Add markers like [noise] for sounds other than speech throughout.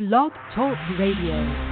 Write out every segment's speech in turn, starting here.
Blog Talk Radio.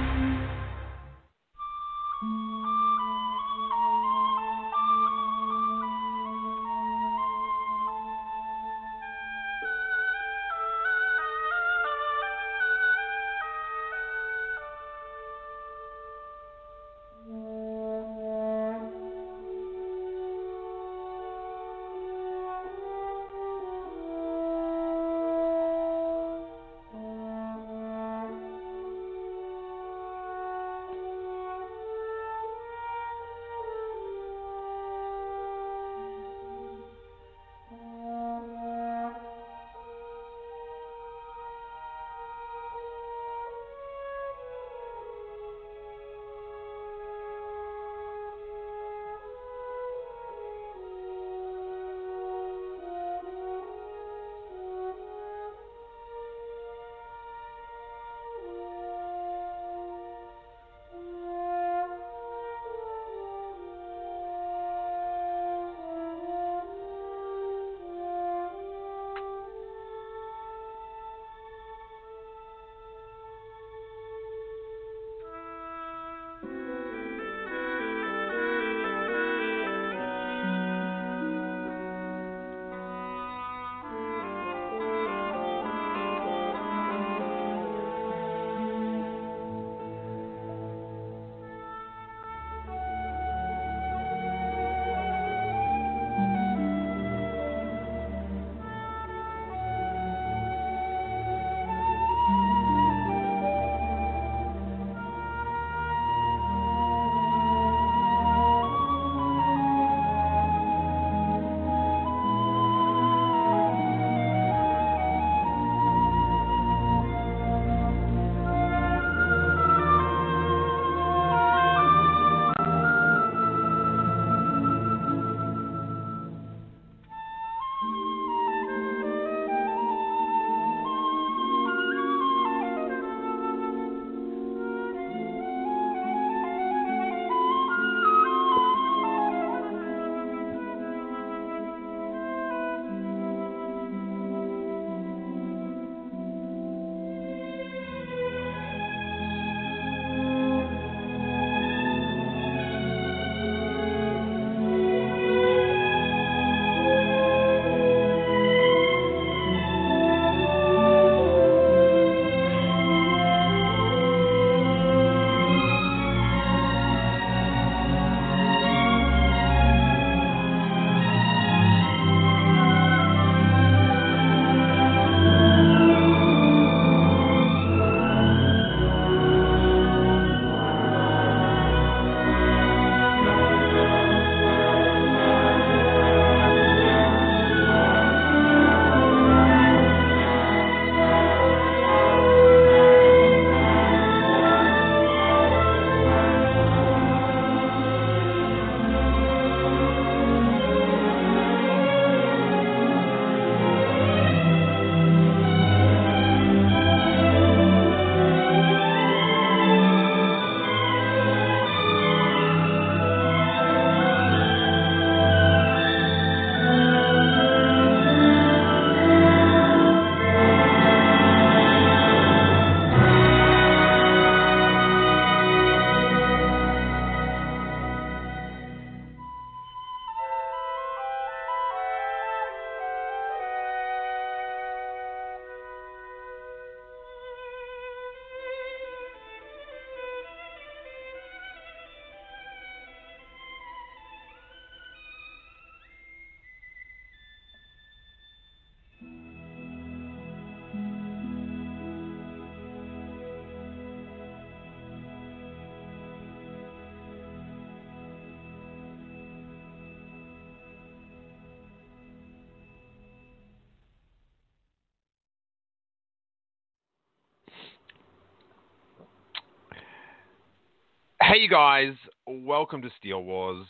Hey, guys, welcome to Steele Wars.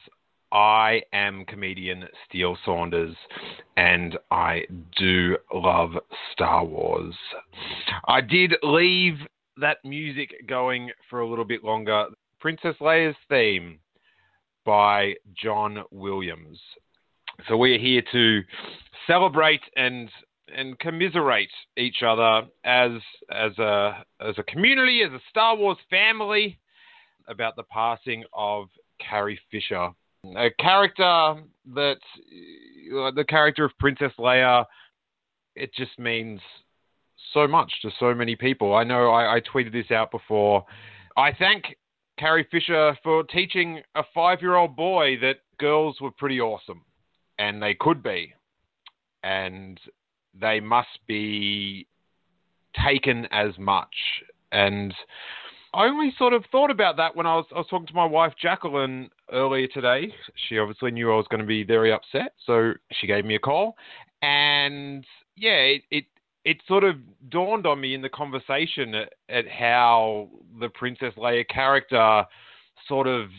I am comedian Steele Saunders, and I do love Star Wars. I did leave that music going for a little bit longer. Princess Leia's theme by John Williams. So we are here to celebrate and and commiserate each other as as a as a community, as a Star Wars family, about the passing of Carrie Fisher, a character that uh, the character of Princess Leia. It just means so much to so many people. I know I, I tweeted this out before. I thank Carrie Fisher for teaching a five-year-old boy that girls were pretty awesome, and they could be, and they must be taken as much. And I only sort of thought about that when I was, I was talking to my wife Jacqueline earlier today. She obviously knew I was going to be very upset, so she gave me a call. And yeah, it, it it sort of dawned on me in the conversation at, at how the Princess Leia character sort of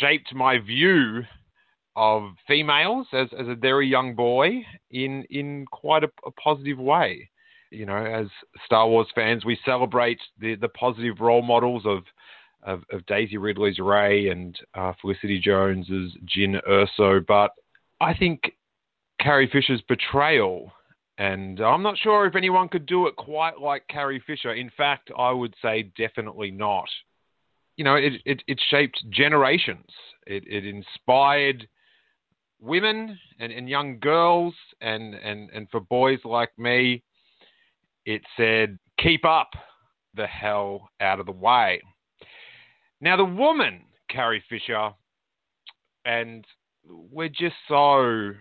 shaped my view of females as, as a very young boy in in quite a, a, positive way. You know, as Star Wars fans, we celebrate the, the positive role models of, of, of Daisy Ridley's Rey and uh, Felicity Jones's Jyn Erso, but I think Carrie Fisher's betrayal, and I'm not sure if anyone could do it quite like Carrie Fisher. In fact, I would say definitely not. You know, it it, it shaped generations. It, it inspired women and, and young girls and, and, and for boys like me, it said, keep up the hell out of the way. Now, the woman, Carrie Fisher, and we're just so,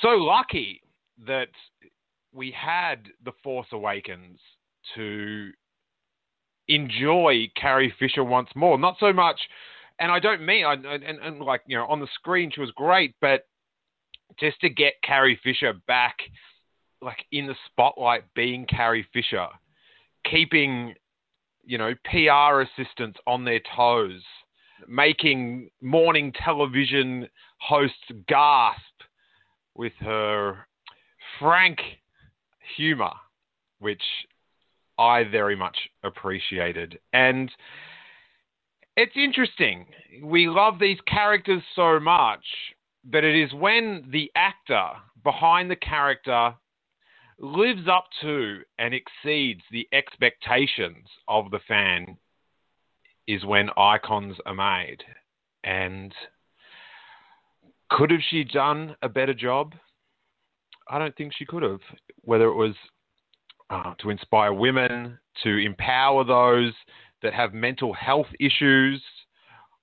so lucky that we had The Force Awakens to enjoy Carrie Fisher once more. Not so much and I don't mean, I, and, and like, you know, on the screen she was great, but just to get Carrie Fisher back, like in the spotlight, being Carrie Fisher, keeping, you know, PR assistants on their toes, making morning television hosts gasp with her frank humor, which I very much appreciated. And it's interesting. We love these characters so much, but it is when the actor behind the character lives up to and exceeds the expectations of the fan is when icons are made. And could have she done a better job? I don't think she could have. Whether it was uh, to inspire women, to empower those that have mental health issues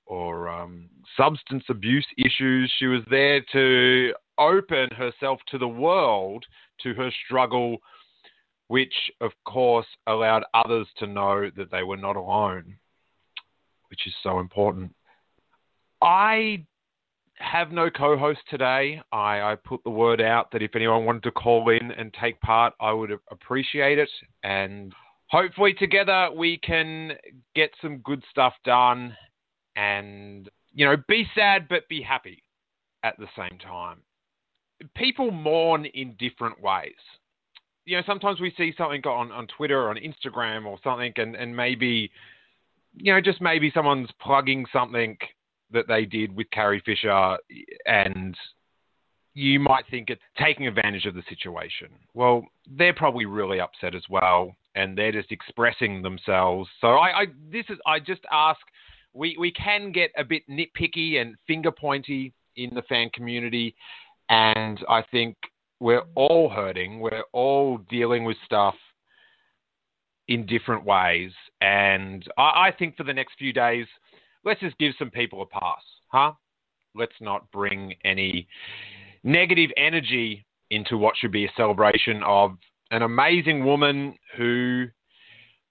or um, substance abuse issues. She was there to open herself to the world, to her struggle, which of course allowed others to know that they were not alone, which is so important. I have no co host today. I, I, put the word out that if anyone wanted to call in and take part, I would appreciate it. And hopefully together we can get some good stuff done and you know be sad but be happy at the same time people mourn in different ways you know sometimes we see something on, on twitter or on instagram or something and, and maybe you know just maybe someone's plugging something that they did with carrie fisher and you might think it's taking advantage of the situation. Well, they're probably really upset as well, and they're just expressing themselves. So I, I this is I just ask. We we can get a bit nitpicky and finger pointy in the fan community, and I think we're all hurting. We're all dealing with stuff in different ways, and I, I think for the next few days, let's just give some people a pass, huh? Let's not bring any negative energy into what should be a celebration of an amazing woman who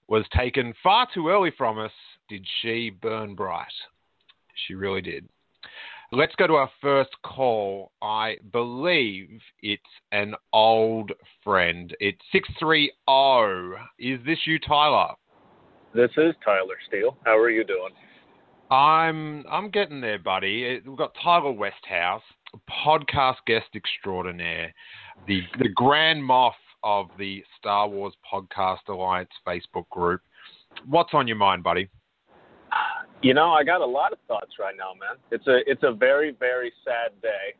was taken far too early from us. Did she burn bright? She really did. Let's go to our first call. I believe it's an old friend. It's 630. Is this you, Tyler? This is Tyler Steele. How are you doing? I'm I'm getting there, buddy. We've got Tyler Westhouse podcast guest extraordinaire, the the grand moff of the Star Wars Podcast Alliance Facebook group. What's on your mind, buddy? You know, I got a lot of thoughts right now, man. It's a it's a very very sad day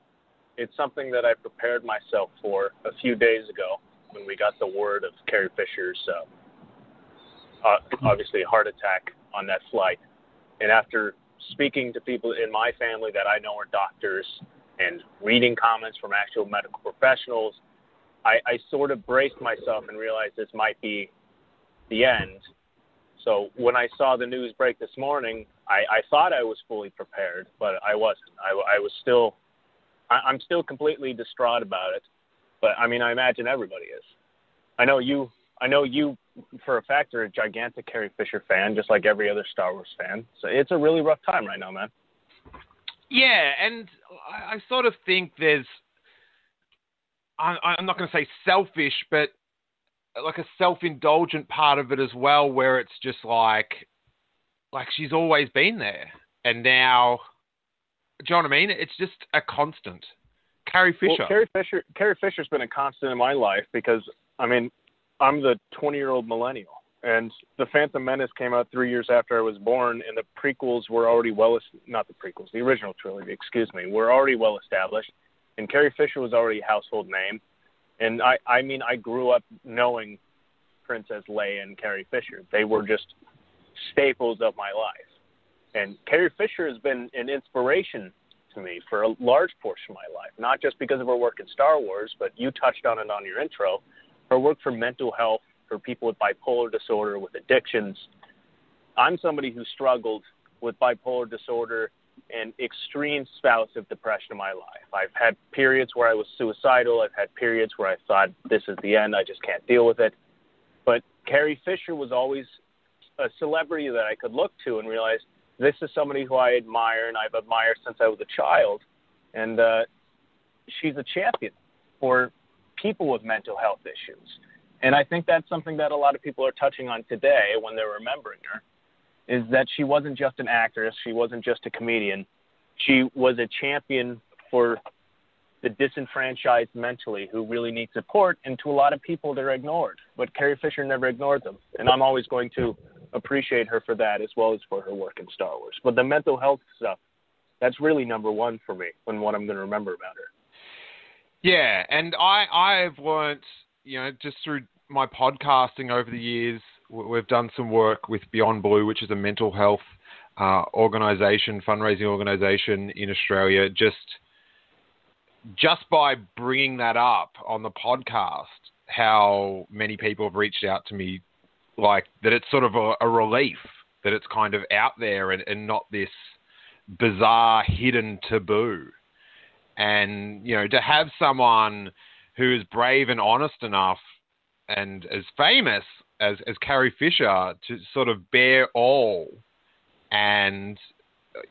it's something that I prepared myself for a few days ago when we got the word of Carrie Fisher's uh, uh, obviously heart attack on that flight. And after speaking to people in my family that I know are doctors and reading comments from actual medical professionals, I, I sort of braced myself and realized this might be the end. So when I saw the news break this morning, I, I thought I was fully prepared, but I wasn't. I, I was still, I, I'm still completely distraught about it. But I mean, I imagine everybody is. I know you. I know you for a fact are a gigantic Carrie Fisher fan, just like every other Star Wars fan. So it's a really rough time right now, man. Yeah, and I, I sort of think there's. I, I'm not going to say selfish, but like a self-indulgent part of it as well, where it's just like, like she's always been there, and now, do you know what I mean? It's just a constant. Carrie Fisher. Well, Carrie Fisher. Carrie Fisher's been a constant in my life because I mean, I'm the 20 year old millennial, and the Phantom Menace came out three years after I was born, and the prequels were already well, not the prequels, the original trilogy, excuse me, were already well established, and Carrie Fisher was already a household name, and I, I mean, I grew up knowing Princess Leia and Carrie Fisher. They were just staples of my life, and Carrie Fisher has been an inspiration to me for a large portion of my life, not just because of her work in Star Wars, but you touched on it on your intro. Her work for mental health, for people with bipolar disorder, with addictions. I'm somebody who struggled with bipolar disorder and extreme spouts of depression in my life. I've had periods where I was suicidal. I've had periods where I thought, this is the end. I just can't deal with it. But Carrie Fisher was always a celebrity that I could look to and realize this is somebody who I admire and I've admired since I was a child. And uh, she's a champion for people with mental health issues. And I think that's something that a lot of people are touching on today when they're remembering her is that she wasn't just an actress, she wasn't just a comedian. She was a champion for the disenfranchised mentally who really need support and to a lot of people they're ignored. But Carrie Fisher never ignored them. And I'm always going to appreciate her for that as well as for her work in Star Wars. But the mental health stuff, that's really number one for me and what I'm going to remember about her. Yeah, and I I've learned, you know just through my podcasting over the years, we've done some work with Beyond Blue, which is a mental health uh, organization, fundraising organization in Australia. Just just by bringing that up on the podcast, how many people have reached out to me like that it's sort of a, a relief that it's kind of out there and, and not this bizarre hidden taboo. And, you know, to have someone who is brave and honest enough and as famous as, as Carrie Fisher to sort of bear all and,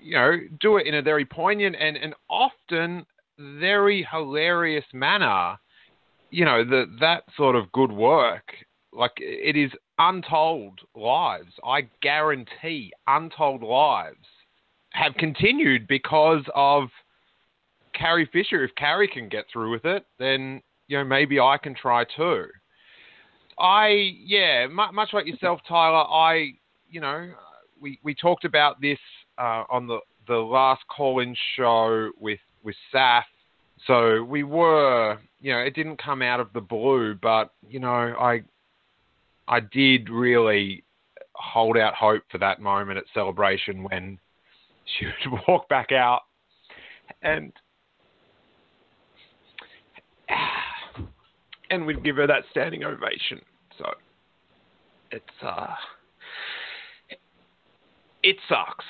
you know, do it in a very poignant and, and often very hilarious manner, you know, that that sort of good work, like it is untold lives, I guarantee untold lives, have continued because of Carrie Fisher. If Carrie can get through with it, then you know maybe I can try too. I yeah, much like yourself, [laughs] Tyler. I you know we we talked about this uh, on the the last call-in show with with Saf. So we were, you know, it didn't come out of the blue, but you know, I I did really hold out hope for that moment at celebration when [laughs] she would walk back out and [sighs] and we'd give her that standing ovation. So it's uh it sucks.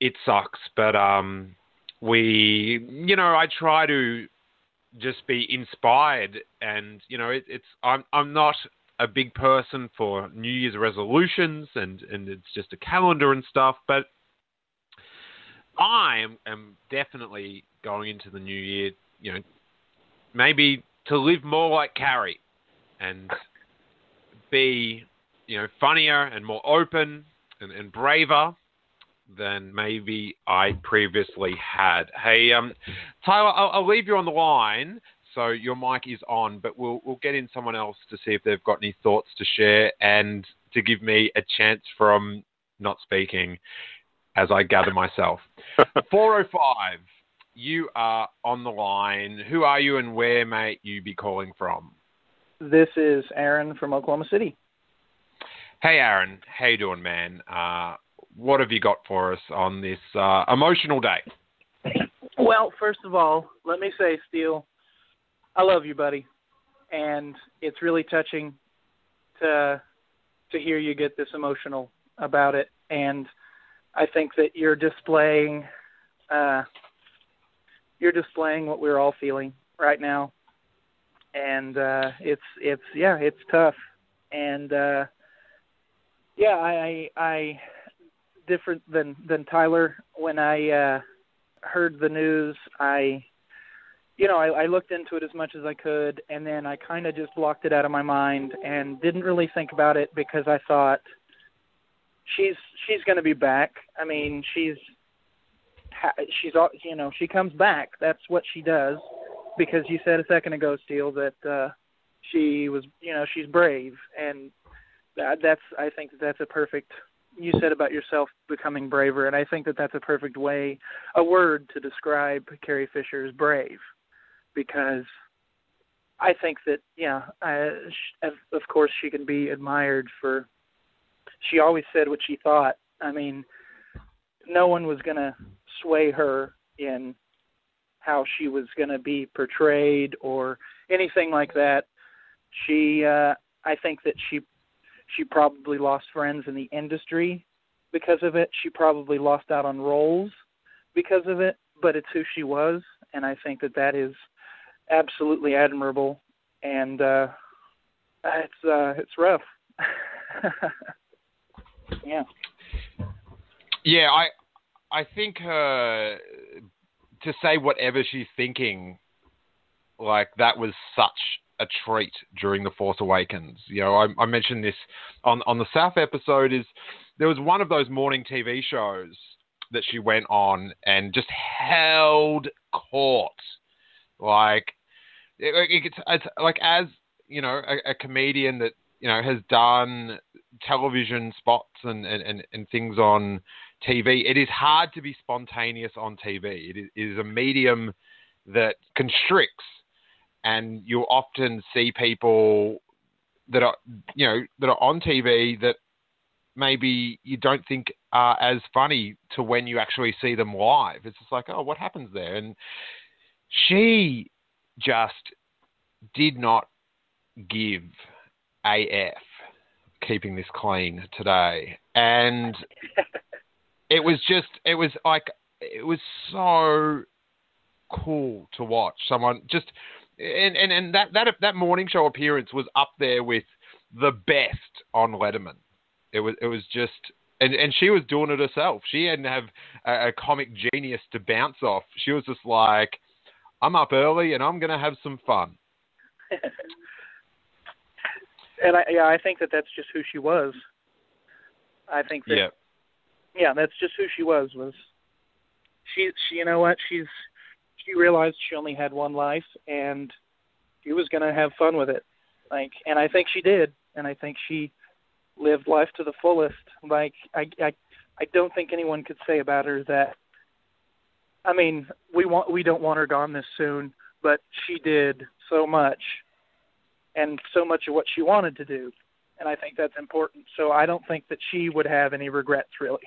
It sucks, but um we you know, I try to just be inspired and you know it, it's I'm I'm not a big person for New Year's resolutions and, and it's just a calendar and stuff, but I am, am definitely going into the new year, you know, maybe to live more like Carrie and be, you know, funnier and more open and, and braver than maybe I previously had. Hey, um, Tyler, I'll, I'll leave you on the line. So your mic is on, but we'll we'll get in someone else to see if they've got any thoughts to share and to give me a chance from not speaking as I gather myself. [laughs] 405 you are on the line. Who are you and where may you be calling from? This is Aaron from Oklahoma City. Hey, Aaron. How you doing, man? Uh, what have you got for us on this uh, emotional day? Well, first of all, let me say, Steele, I love you, buddy, and it's really touching to to hear you get this emotional about it. And I think that you're displaying uh, you're displaying what we're all feeling right now, and uh, it's it's yeah, it's tough, and uh, yeah, I, I I different than than Tyler when I uh, heard the news, I you know, I, I looked into it as much as I could, and then I kind of just blocked it out of my mind and didn't really think about it because I thought she's she's going to be back. I mean, she's she's you know she comes back. That's what she does. Because you said a second ago, Steele, that uh, she was you know she's brave, and that, that's I think that that's a perfect. You said about yourself becoming braver, and I think that that's a perfect way, a word to describe Carrie Fisher as brave because I think that yeah, I, of course she can be admired for. She always said what she thought. I mean, no one was going to sway her in how she was going to be portrayed or anything like that. She, uh, I think that she, she probably lost friends in the industry because of it. She probably lost out on roles because of it. But it's who she was, and I think that that is absolutely admirable, and uh, it's uh, it's rough. [laughs] yeah. Yeah, I I think uh, to say whatever she's thinking, like that was such a treat during the Force Awakens. You know, I, I mentioned this on on the South episode. Is there was one of those morning TV shows that she went on and just held court like, it, it's, it's like as you know, a, a, comedian that you know has done television spots and, and, and, things on TV. It is hard to be spontaneous on TV. It is, a medium that constricts, and you'll often see people that are you know that are on TV that maybe you don't think are as funny to when you actually see them live. It's just like, oh, what happens there? And she just did not give AF keeping this clean today. And [laughs] it was just, it was like, it was so cool to watch someone just, and, and, and that, that, that morning show appearance was up there with the best on Letterman. It was, it was just, and, and she was doing it herself. She didn't have a, a comic genius to bounce off. She was just like, I'm up early and I'm going to have some fun. [laughs] and I, yeah, I think that that's just who she was. I think that, yeah, yeah, that's just who she was. Was she? She, you know what? She's she realized she only had one life, and she was to have fun with it. Like, and I think she did, and I think she lived life to the fullest. Like, I, I, I don't think anyone could say about her that I mean, we want we don't want her gone this soon, but she did so much, and so much of what she wanted to do, and I think that's important. So I don't think that she would have any regrets really.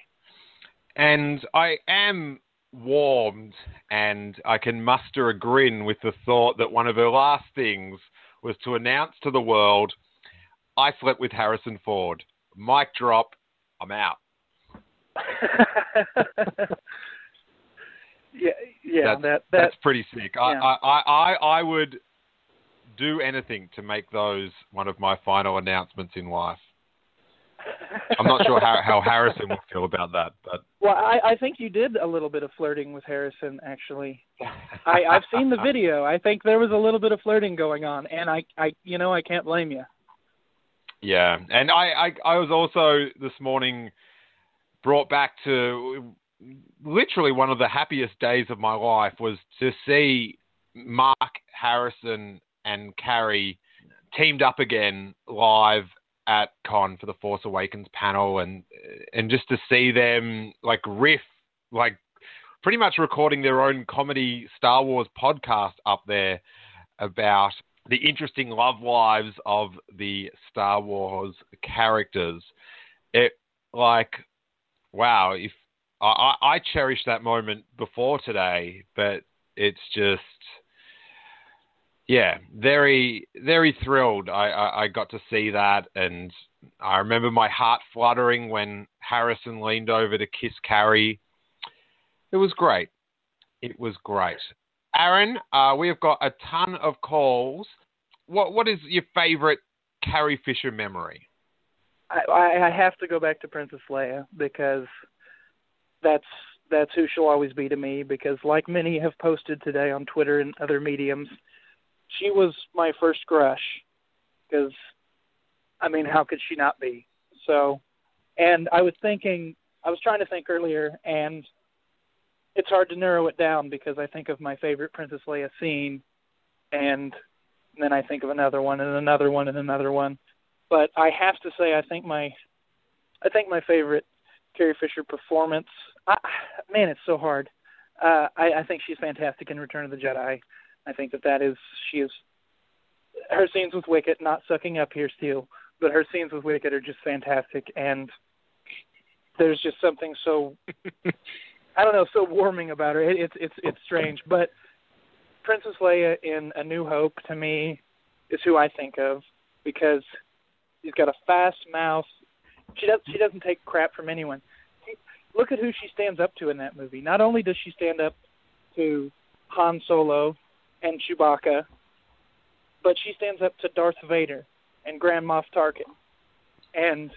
And I am warmed, and I can muster a grin with the thought that one of her last things was to announce to the world, "I slept with Harrison Ford." Mic drop. I'm out. [laughs] Yeah, yeah, that's, that, that, that's pretty sick. Yeah. I, I, I, I would do anything to make those one of my final announcements in life. I'm not sure how, how Harrison would feel about that, but well, I, I think you did a little bit of flirting with Harrison. Actually, I, I've seen the video. I think there was a little bit of flirting going on, and I, I, you know, I can't blame you. Yeah, and I, I, I was also this morning brought back to literally one of the happiest days of my life was to see Mark Harrison and Carrie teamed up again live at Con for the Force Awakens panel, and and just to see them like riff like pretty much recording their own comedy Star Wars podcast up there about the interesting love lives of the Star Wars characters. It like wow, if I, I cherish that moment before today, but it's just yeah, very very thrilled. I, I, I got to see that, and I remember my heart fluttering when Harrison leaned over to kiss Carrie. It was great. It was great. Aaron, uh, we have got a ton of calls. What what is your favorite Carrie Fisher memory? I, I have to go back to Princess Leia because that's that's who she'll always be to me. Because like many have posted today on Twitter and other mediums, she was my first crush. Because I mean, how could she not be? So, and I was thinking, I was trying to think earlier, and it's hard to narrow it down because I think of my favorite Princess Leia scene, and then I think of another one and another one and another one. But I have to say, I think my, I think my favorite Carrie Fisher performance. I, man, it's so hard. Uh, I, I think she's fantastic in Return of the Jedi. I think that that is she is her scenes with Wicket, not sucking up here, Steele, but her scenes with Wicket are just fantastic, and there's just something so [laughs] I don't know, so warming about her. It, it's it's it's strange, but Princess Leia in A New Hope to me is who I think of because she's got a fast mouth. She does she doesn't take crap from anyone. Look at who she stands up to in that movie. Not only does she stand up to Han Solo and Chewbacca, but she stands up to Darth Vader and Grand Moff Tarkin and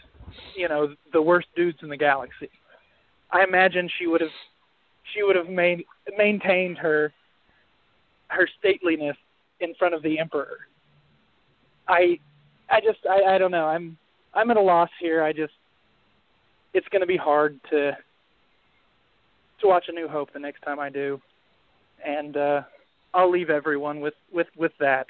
you know the worst dudes in the galaxy. I imagine she would have she would have made, maintained her her stateliness in front of the emperor. I I just I, I don't know. I'm I'm at a loss here. I just it's going to be hard to to watch A New Hope the next time I do, and uh, I'll leave everyone with with with that.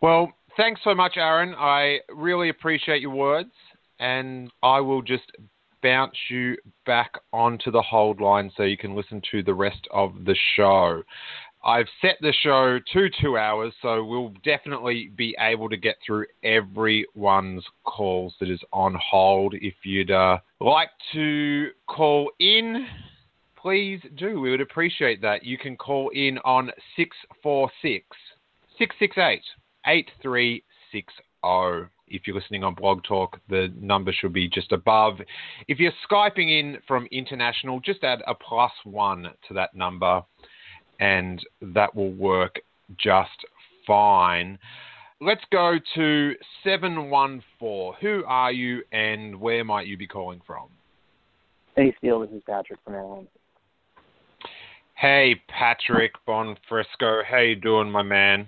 Well, thanks so much, Aaron. I really appreciate your words, and I will just bounce you back onto the hold line so you can listen to the rest of the show. I've set the show to two hours, so we'll definitely be able to get through everyone's calls that is on hold. If you'd uh, like to call in, please do. We would appreciate that. You can call in on 646 668 8360. If you're listening on Blog Talk, the number should be just above. If you're Skyping in from international, just add a plus one to that number and that will work just fine. Let's go to 714. Who are you and where might you be calling from? Hey, Steele, this is Patrick from Maryland. Hey, Patrick Bonfresco. How you doing, my man?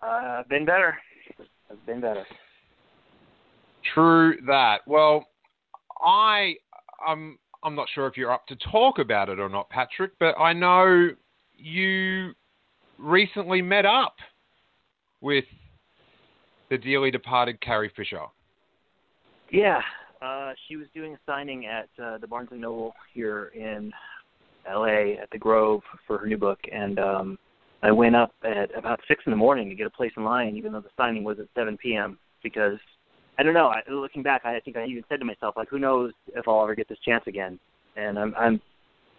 Uh, been better. I've been better. True that. Well, I I'm I'm not sure if you're up to talk about it or not, Patrick, but I know you recently met up with the dearly departed Carrie Fisher. Yeah, uh, she was doing a signing at uh, the Barnes and Noble here in L.A. at the Grove for her new book, and um, I went up at about six in the morning to get a place in line, even though the signing was at 7 p.m. Because I don't know. I, looking back, I think I even said to myself, like, who knows if I'll ever get this chance again? And I'm I'm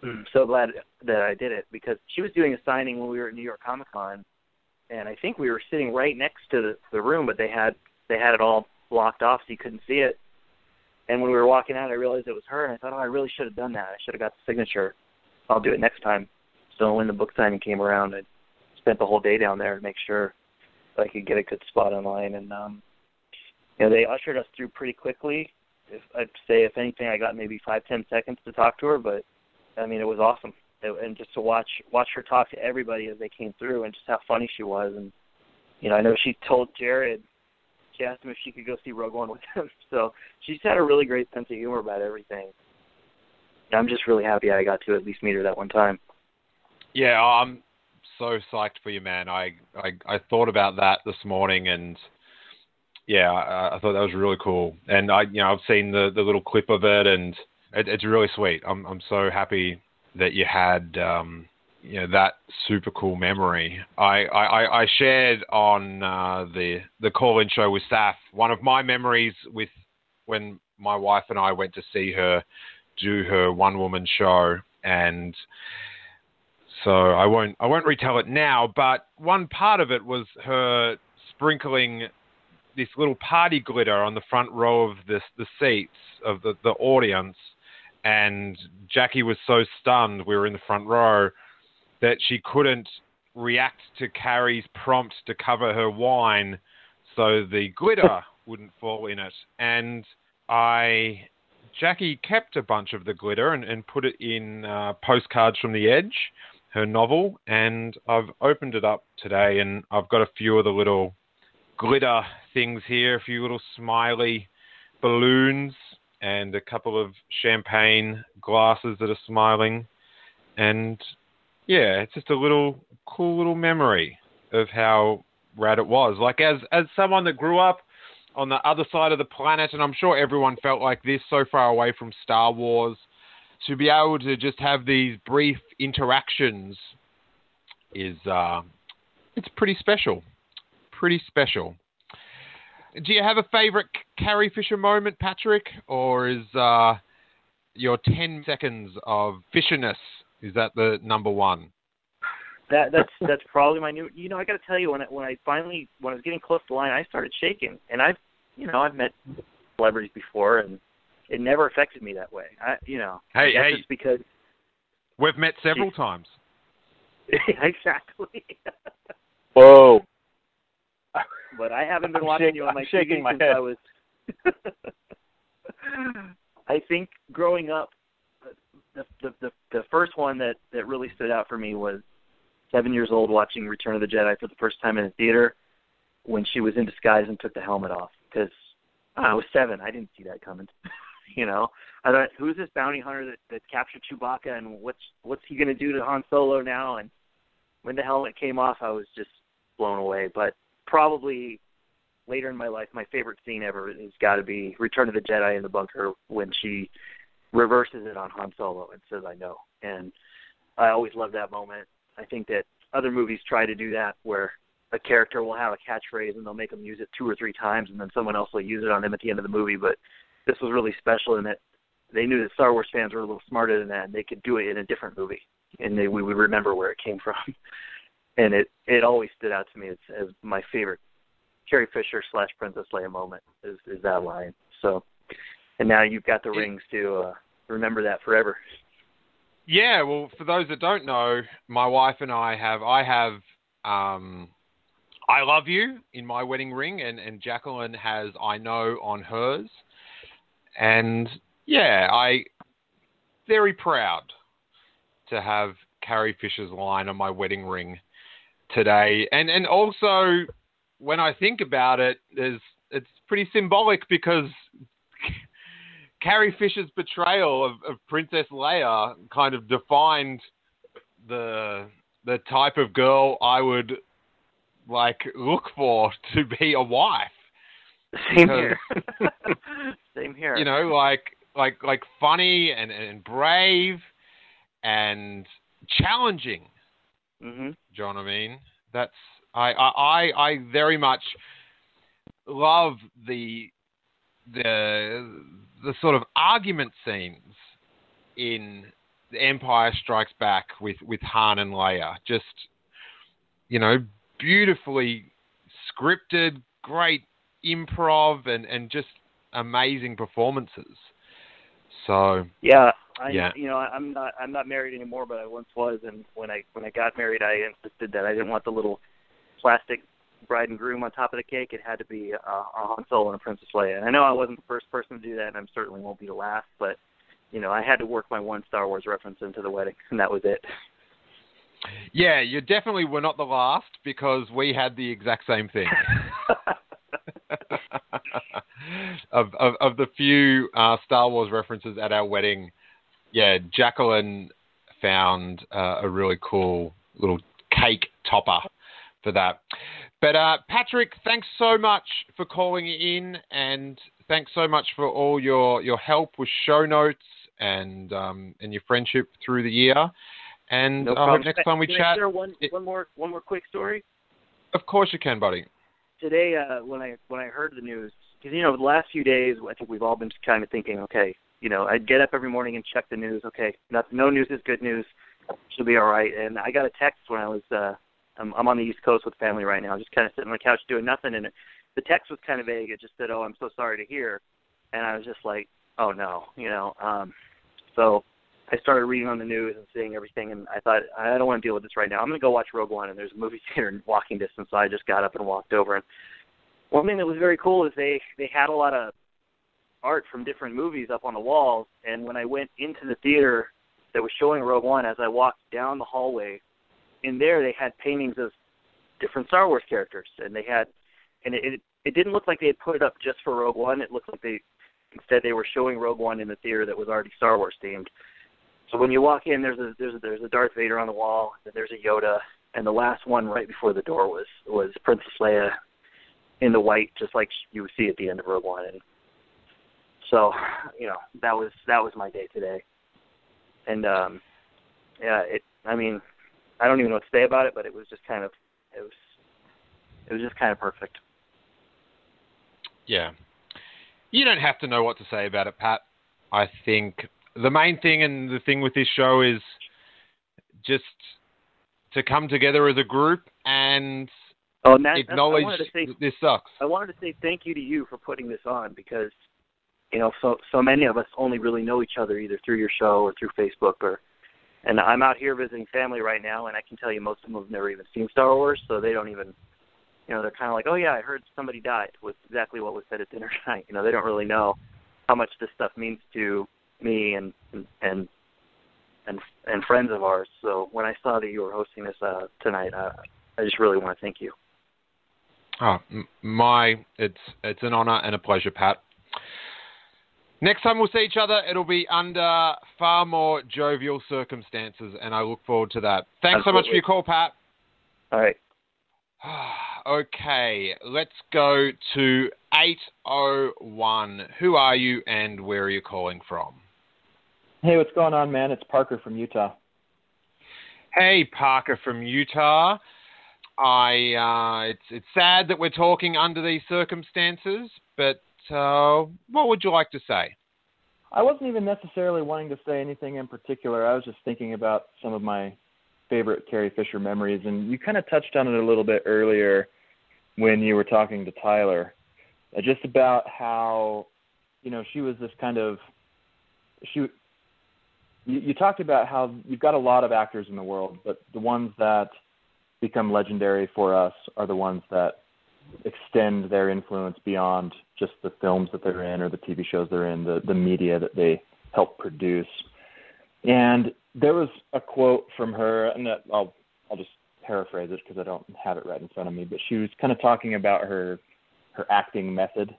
Mm, so glad that I did it because she was doing a signing when we were at New York Comic Con, and I think we were sitting right next to the, the room, but they had they had it all blocked off so you couldn't see it. And when we were walking out, I realized it was her, and I thought, oh, I really should have done that. I should have got the signature. I'll do it next time. So when the book signing came around, I spent the whole day down there to make sure I could get a good spot online. And um, you know, they ushered us through pretty quickly. If I'd say, if anything, I got maybe five, ten seconds to talk to her, but I mean, it was awesome, it, and just to watch watch her talk to everybody as they came through, and just how funny she was. And you know, I know she told Jared, she asked him if she could go see Rogue One with him. [laughs] So she's had a really great sense of humor about everything. I'm just really happy I got to at least meet her that one time. Yeah, I'm so psyched for you, man. I I, I thought about that this morning, and yeah, I, I thought that was really cool. And I, you know, I've seen the the little clip of it, and it, it's really sweet. I'm I'm so happy that you had um, you know that super cool memory. I I, I shared on uh, the the call in show with Saf one of my memories with when my wife and I went to see her do her one woman show and so I won't I won't retell it now, but one part of it was her sprinkling this little party glitter on the front row of the the seats of the, the audience and Jackie was so stunned we were in the front row that she couldn't react to Carrie's prompt to cover her wine so the glitter wouldn't fall in it. And I, Jackie kept a bunch of the glitter and, and put it in uh, Postcards from the Edge, her novel. And I've opened it up today and I've got a few of the little glitter things here, a few little smiley balloons and a couple of champagne glasses that are smiling. And yeah, it's just a little cool little memory of how rad it was. Like as as someone that grew up on the other side of the planet, and I'm sure everyone felt like this so far away from Star Wars, to be able to just have these brief interactions is uh, it's pretty special. Pretty special do you have a favorite Carrie Fisher moment, Patrick, or is uh, your ten seconds of Fisherness is that the number one? That that's [laughs] that's probably my new. You know, I got to tell you when I, when I finally when I was getting close to the line, I started shaking, and I've you know I've met celebrities before, and it never affected me that way. I you know. Hey hey. It's because we've met several times. [laughs] exactly. [laughs] Whoa but I haven't been watching shaking, you on my I'm shaking TV my since head. I was. I think growing up, the, the the the first one that that really stood out for me was seven years old watching Return of the Jedi for the first time in a theater when she was in disguise and took the helmet off because I was seven. I didn't see that coming. [laughs] you know, I thought, who's this bounty hunter that that captured Chewbacca and what's what's he going to do to Han Solo now? And when the helmet came off, I was just blown away. But probably later in my life, my favorite scene ever has got to be Return of the Jedi in the bunker when she reverses it on Han Solo and says, "I know." And I always love that moment. I think that other movies try to do that, where a character will have a catchphrase and they'll make them use it two or three times, and then someone else will use it on them at the end of the movie. But this was really special in that they knew that Star Wars fans were a little smarter than that, and they could do it in a different movie, and they, we would remember where it came [laughs] from. and it it always stood out to me as, as my favorite Carrie Fisher slash Princess Leia moment is is that line. So, and now you've got the rings to uh, remember that forever. Yeah, well, for those that don't know, my wife and I have I have um, I love you in my wedding ring, and and Jacqueline has I know on hers, and yeah, I very proud to have Carrie Fisher's line on my wedding ring today. And and also when I think about it, there's it's pretty symbolic because Carrie Fisher's betrayal of, of Princess Leia kind of defined the the type of girl I would like look for [laughs] to be a wife. Same here. [laughs] Same here. You know, like like like funny and, and brave and challenging Mm-hmm. Do you know what I mean? That's I, I I very much love the the the sort of argument scenes in The Empire Strikes Back with with Han and Leia. Just you know, beautifully scripted, great improv, and and just amazing performances. So yeah, I, yeah. you know, I'm not I'm not married anymore, but I once was, and when I when I got married, I insisted that I didn't want the little plastic bride and groom on top of the cake. It had to be uh, a Han Solo and a Princess Leia. And I know I wasn't the first person to do that, and I certainly won't be the last. But you know, I had to work my one Star Wars reference into the wedding, and that was it. Yeah, you definitely were not the last because we had the exact same thing. [laughs] of, of, of the few uh, Star Wars references at our wedding, yeah, Jacqueline found uh, a really cool little cake topper for that. But uh, Patrick, thanks so much for calling in, and thanks so much for all your your help with show notes and um, and your friendship through the year. And No problem. next time we Can chat. share one it- one more one more quick story? Of course you can, buddy. today uh, when I when I heard the news, because you know the last few days I think we've all been kind of thinking, okay, you know, I'd get up every morning and check the news. Okay, not, no news is good news. She'll be all right. And I got a text when I was uh, I'm, I'm on the East Coast with family right now, just kind of sitting on the couch doing nothing. And the text was kind of vague. It just said, "Oh, I'm so sorry to hear," and I was just like, "Oh no," you know. Um, so I started reading on the news and seeing everything, and I thought I don't want to deal with this right now. I'm going to go watch Rogue One, and there's a movie [laughs] theater in walking distance. So I just got up and walked over. And one thing that was very cool is they they had a lot of art from different movies up on the walls. And when I went into the theater that was showing Rogue One, as I walked down the hallway, in there they had paintings of different Star Wars characters, and they had, and it it, didn't look like they had put it up just for Rogue One. It looked like they instead they were showing Rogue One in the theater that was already Star Wars themed. So when you walk in, there's a there's a, there's a Darth Vader on the wall, and there's a Yoda, and the last one right before the door was was Princess Leia in the white, just like you would see at the end of Rogue One. And so, you know, that was that was my day today. And um yeah, it I mean, I don't even know what to say about it, but it was just kind of it was it was just kind of perfect. Yeah. You don't have to know what to say about it, Pat. I think the main thing and the thing with this show is just to come together as a group and Oh, and that, acknowledge say this sucks. I wanted to say thank you to you for putting this on because you know so so many of us only really know each other either through your show or through Facebook or and I'm out here visiting family right now and I can tell you most of them have never even seen Star Wars so they don't even you know they're kind of like oh yeah I heard somebody died was exactly what was said at dinner [laughs] tonight. You know they don't really know how much this stuff means to me and and and and, friends of ours. So when I saw that you were hosting this uh tonight uh, I just really want to thank you. Oh, my, it's it's an honour and a pleasure, Pat. Next time we'll see each other, it'll be under far more jovial circumstances, and I look forward to that. Thanks so much for your call, Pat. all right [sighs] okay, let's go to 801. Who are you and where are you calling from? Hey, what's going on, man? It's Parker from Utah. Hey, Parker from Utah. I uh, it's it's sad that we're talking under these circumstances, but uh, what would you like to say? I wasn't even necessarily wanting to say anything in particular. I was just thinking about some of my favorite Carrie Fisher memories, and you kind of touched on it a little bit earlier when you were talking to Tyler, uh, just about how, you know, she was this kind of, she. You, you talked about how you've got a lot of actors in the world, but the ones that become legendary for us are the ones that extend their influence beyond just the films that they're in or the TV shows they're in, the, the media that they help produce. And there was a quote from her, and I'll I'll just paraphrase it because I don't have it right in front of me. But she was kind of talking about her her acting method,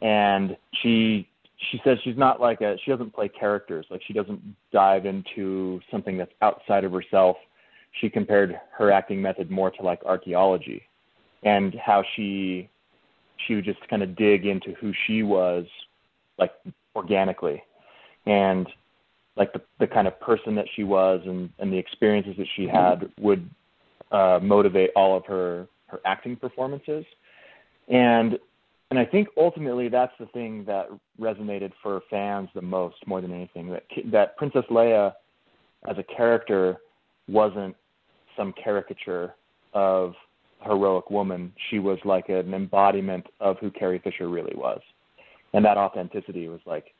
and she she says she's not like a she doesn't play characters like she doesn't dive into something that's outside of herself. She compared her acting method more to like archaeology, and how she she would just kind of dig into who she was like organically. And like the the kind of person that she was and and the experiences that she had would uh motivate all of her her acting performances. And and I think ultimately that's the thing that resonated for fans the most more than anything that that Princess Leia as a character wasn't some caricature of heroic woman. She was like an embodiment of who Carrie Fisher really was. And that authenticity was like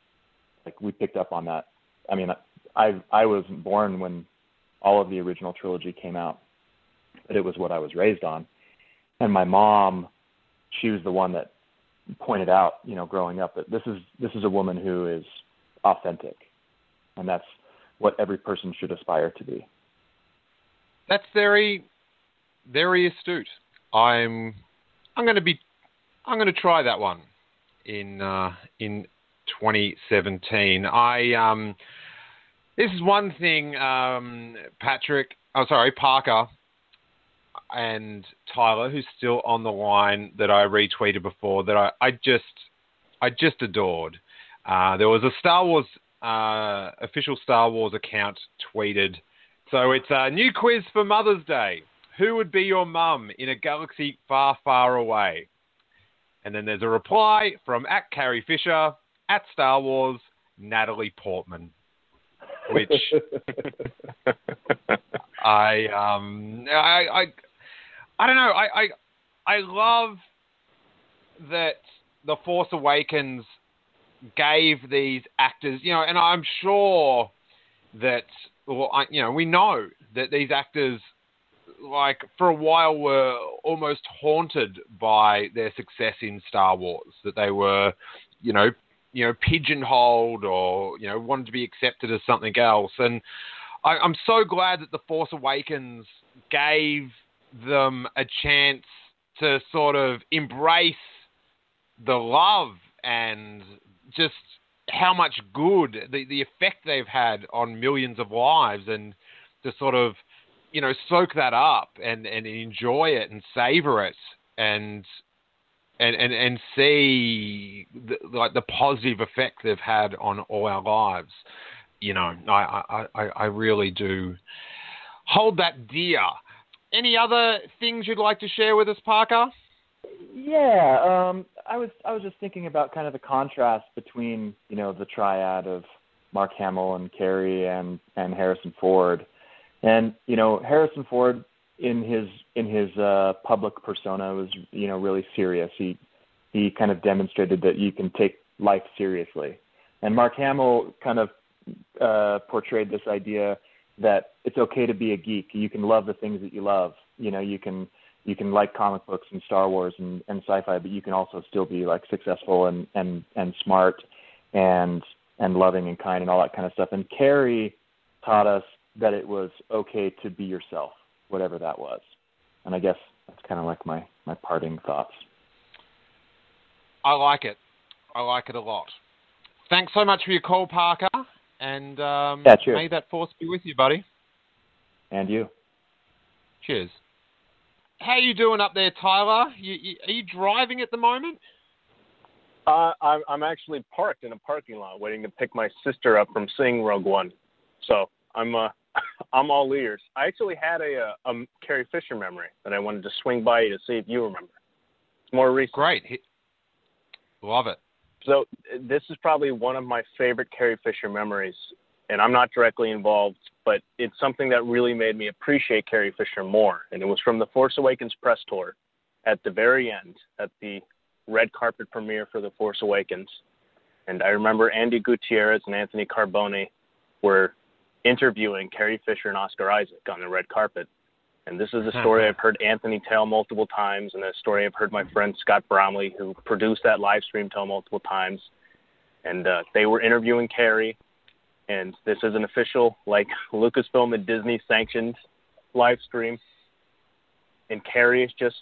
like we picked up on that. I mean, I I wasn't born when all of the original trilogy came out, but it was what I was raised on. And my mom, she was the one that pointed out, you know, growing up that this is this is a woman who is authentic. And that's what every person should aspire to be. That's very, very astute. I'm, I'm going to be, I'm going to try that one in uh, in 2017. I um, this is one thing, um, Patrick. Oh, sorry, Parker and Tyler, who's still on the line that I retweeted before, that I, I just, I just adored. Uh, there was a Star Wars uh, official Star Wars account tweeted. So it's a new quiz for Mother's Day. Who would be your mum in a galaxy far, far away? And then there's a reply from at Carrie Fisher, at Star Wars, Natalie Portman, which [laughs] I um I I I don't know I I I love that the Force Awakens gave these actors you know and I'm sure that well I, you know we know that these actors like for a while were almost haunted by their success in Star Wars. That they were, you know, you know, pigeonholed or you know wanted to be accepted as something else. And I, I'm so glad that the Force Awakens gave them a chance to sort of embrace the love and just how much good the the effect they've had on millions of lives and to sort of you know, soak that up and, and enjoy it and savor it and and and, and see the, like the positive effect they've had on all our lives. You know, I, I, I really do hold that dear. Any other things you'd like to share with us, Parker? Yeah, um, I was I was just thinking about kind of the contrast between you know the triad of Mark Hamill and Carrie and and Harrison Ford and you know, Harrison Ford in his in his uh, public persona was you know really serious. He he kind of demonstrated that you can take life seriously. And Mark Hamill kind of uh, portrayed this idea that it's okay to be a geek. You can love the things that you love. You know, you can you can like comic books and Star Wars and, and sci-fi, but you can also still be like successful and and and smart and and loving and kind and all that kind of stuff. And Carrie taught us that it was okay to be yourself, whatever that was. And I guess that's kind of like my my parting thoughts. I like it. I like it a lot. Thanks so much for your call, Parker. And um, yeah, may that force be with you, buddy. And you. Cheers. How you doing up there, Tyler? You, you, are you driving at the moment? Uh, I'm, I'm actually parked in a parking lot, waiting to pick my sister up from seeing Rogue One. So I'm uh, I'm all ears. I actually had a, a, a Carrie Fisher memory that I wanted to swing by you to see if you remember. It's more recent. Great. Love it. So this is probably one of my favorite Carrie Fisher memories, and I'm not directly involved, but it's something that really made me appreciate Carrie Fisher more. And it was from the Force Awakens press tour at the very end, at the red carpet premiere for the Force Awakens. And I remember Andy Gutierrez and Anthony Carboni were interviewing Carrie Fisher and Oscar Isaac on the red carpet. And this is a story I've heard Anthony tell multiple times, and a story I've heard my friend Scott Bromley, who produced that live stream, tell multiple times. And uh, they were interviewing Carrie, and this is an official, like Lucasfilm and Disney sanctioned live stream. And Carrie is just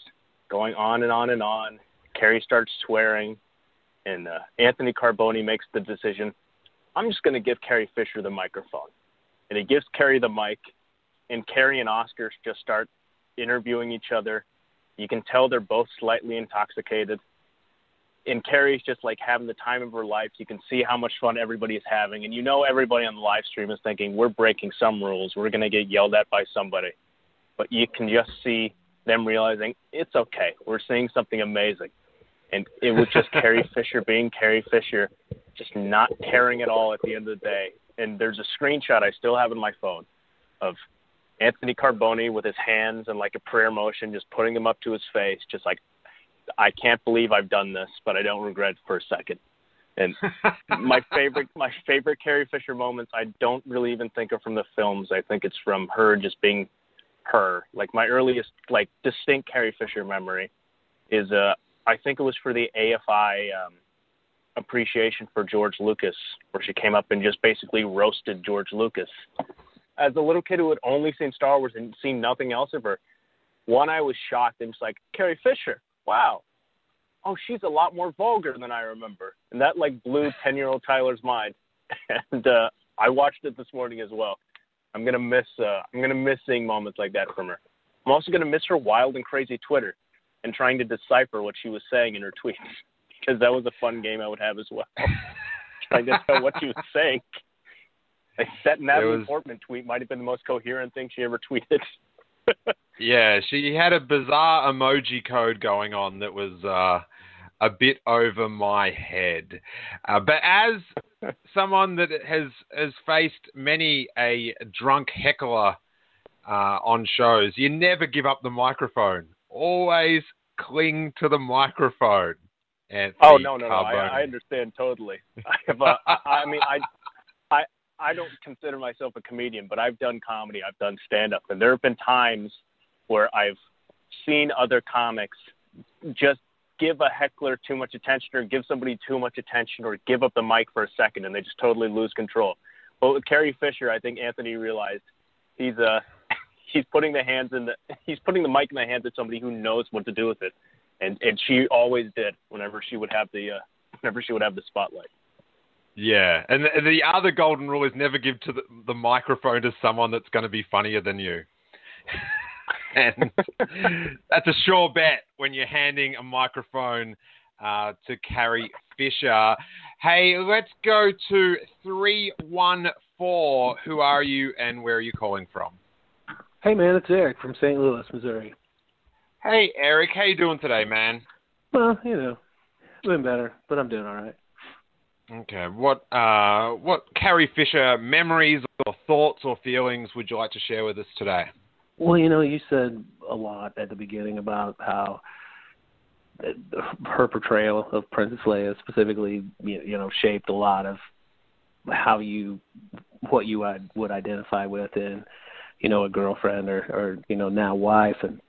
going on and on and on. Carrie starts swearing, and uh, Anthony Carboni makes the decision I'm just going to give Carrie Fisher the microphone and he gives Carrie the mic, and Carrie and Oscar just start interviewing each other. You can tell they're both slightly intoxicated. And Carrie's just like having the time of her life. You can see how much fun everybody is having. And you know everybody on the live stream is thinking, we're breaking some rules. We're going to get yelled at by somebody. But you can just see them realizing it's okay. We're seeing something amazing. And it was just [laughs] Carrie Fisher being Carrie Fisher, just not caring at all at the end of the day and there's a screenshot I still have in my phone of Anthony Carboni with his hands and like a prayer motion, just putting them up to his face, just like I can't believe I've done this, but I don't regret it for a second. And [laughs] my favorite, my favorite Carrie Fisher moments, I don't really even think are from the films. I think it's from her just being her. Like my earliest, like distinct Carrie Fisher memory is, uh, I think it was for the AFI um, appreciation for George Lucas, where she came up and just basically roasted George Lucas. As a little kid who had only seen Star Wars and seen nothing else of her, one, I was shocked and was like, Carrie Fisher, wow. Oh, she's a lot more vulgar than I remember. And that like blew [laughs] 10 year old Tyler's mind. [laughs] And uh, I watched it this morning as well. I'm gonna miss uh, I'm gonna miss seeing moments like that from her. I'm also gonna miss her wild and crazy Twitter and trying to decipher what she was saying in her tweets because that was a fun game I would have as well. Trying to tell what she was saying. that Natalie was... Portman tweet might have been the most coherent thing she ever tweeted. [laughs] yeah, she had a bizarre emoji code going on that was uh, a bit over my head. Uh, but as [laughs] someone that has has faced many a drunk heckler uh, on shows, you never give up the microphone. Always cling to the microphone. Anthony oh no, no, no! I, I, understand totally. I have a, I mean, I, I, I don't consider myself a comedian, but I've done comedy. I've done stand up, and there have been times where I've seen other comics just give a heckler too much attention or give somebody too much attention or give up the mic for a second and they just totally lose control. But with Carrie Fisher, I think Anthony realized he's uh [laughs] he's putting the hands in the he's putting the mic in the hands of somebody who knows what to do with it, and and she always did whenever she would have the uh, whenever she would have the spotlight. Yeah, and the, the other golden rule is never give to the, the microphone to someone that's going to be funnier than you. [laughs] and [laughs] that's a sure bet when you're handing a microphone uh, to Carrie Fisher. Hey, let's go to 314. Who are you and where are you calling from? Hey, man, it's Eric from St. Louis, Missouri. Hey, Eric. How you doing today, man? Well, you know, doing better, but I'm doing all right. Okay. What uh, what Carrie Fisher memories or thoughts or feelings would you like to share with us today? Well, you know, you said a lot at the beginning about how her portrayal of Princess Leia specifically, you know, shaped a lot of how you what you would identify with in, you know, a girlfriend or or you know now wife. And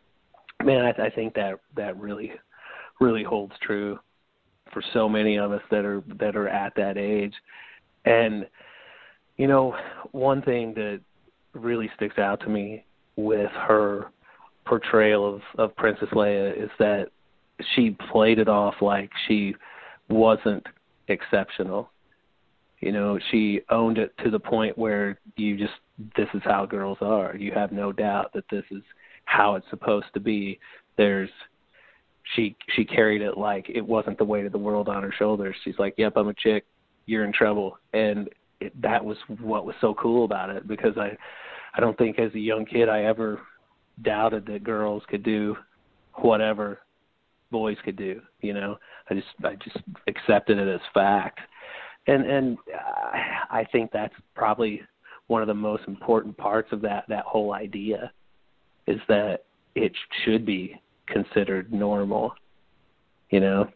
man, I, I think that that really really holds true for so many of us that are that are at that age. And you know, one thing that really sticks out to me with her portrayal of of Princess Leia is that she played it off like she wasn't exceptional. You know, she owned it to the point where you just this is how girls are. You have no doubt that this is how it's supposed to be. There's she she carried it like it wasn't the weight of the world on her shoulders. She's like, "Yep, I'm a chick. You're in trouble." And it, that was what was so cool about it because I I don't think as a young kid I ever doubted that girls could do whatever boys could do. You know, I just I just accepted it as fact, and and I think that's probably one of the most important parts of that that whole idea is that it should be considered normal. You know.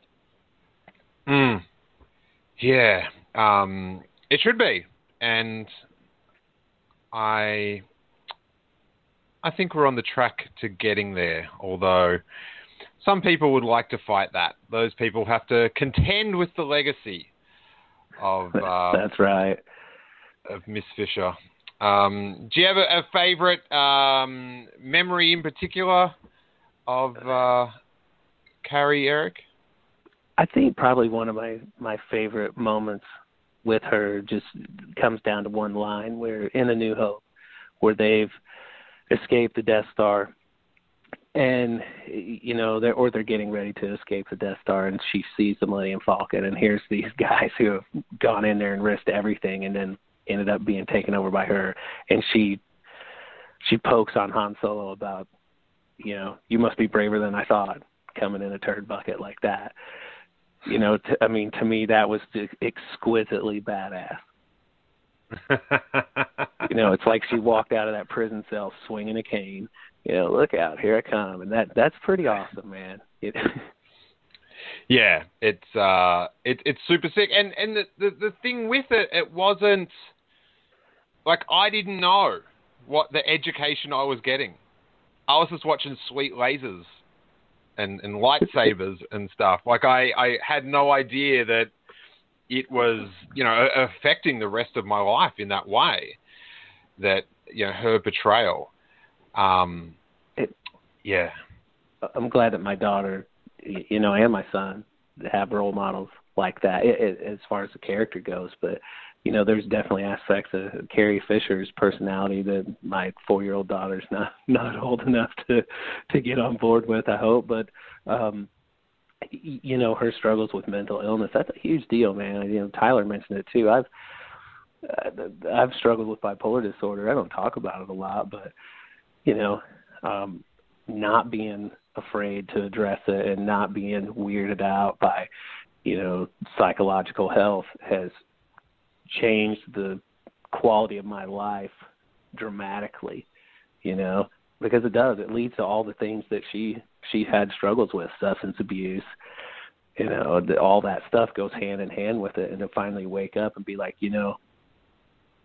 Hmm. Yeah. Um. It should be, and I I think we're on the track to getting there, although some people would like to fight that. Those people have to contend with the legacy of uh, That's right. Of Miss Fisher. Um, do you have a, a favorite um, memory in particular of uh, Carrie Eric? I think probably one of my my favorite moments with her just comes down to one line where in A New Hope, where they've escaped the Death Star, and you know they're or they're getting ready to escape the Death Star, and she sees the Millennium Falcon, and here's these [laughs] guys who have gone in there and risked everything, and then ended up being taken over by her, and she she pokes on Han Solo about, you know, you must be braver than I thought, coming in a turd bucket like that you know, t- I mean, to me, that was exquisitely badass. you know, it's like she walked out of that prison cell swinging a cane. You know, look out, here I come, and that that's pretty awesome, man. It, [laughs] yeah, it's uh, it, it's super sick, and and the, the the thing with it, it wasn't like I didn't know what the education I was getting. I was just watching sweet lasers and, and lightsabers and stuff. Like I, I had no idea that it was, you know, affecting the rest of my life in that way. That you know her betrayal. Um, it, yeah. I'm glad that my daughter, you know, and my son have role models like that it, it, as far as the character goes. But you know, there's definitely aspects of Carrie Fisher's personality that my four year old daughter's not [laughs] not old enough to to get on board with, I hope. But um you know, her struggles with mental illness, that's a huge deal, man. You know, Tyler mentioned it too. I've uh, I've struggled with bipolar disorder. I don't talk about it a lot, but you know, um, not being afraid to address it and not being weirded out by, you know, psychological health has changed the quality of my life dramatically. You know, because it does. It leads to all the things that she she had struggles with, substance abuse. You know, all that stuff goes hand in hand with it, and to finally wake up and be like, you know,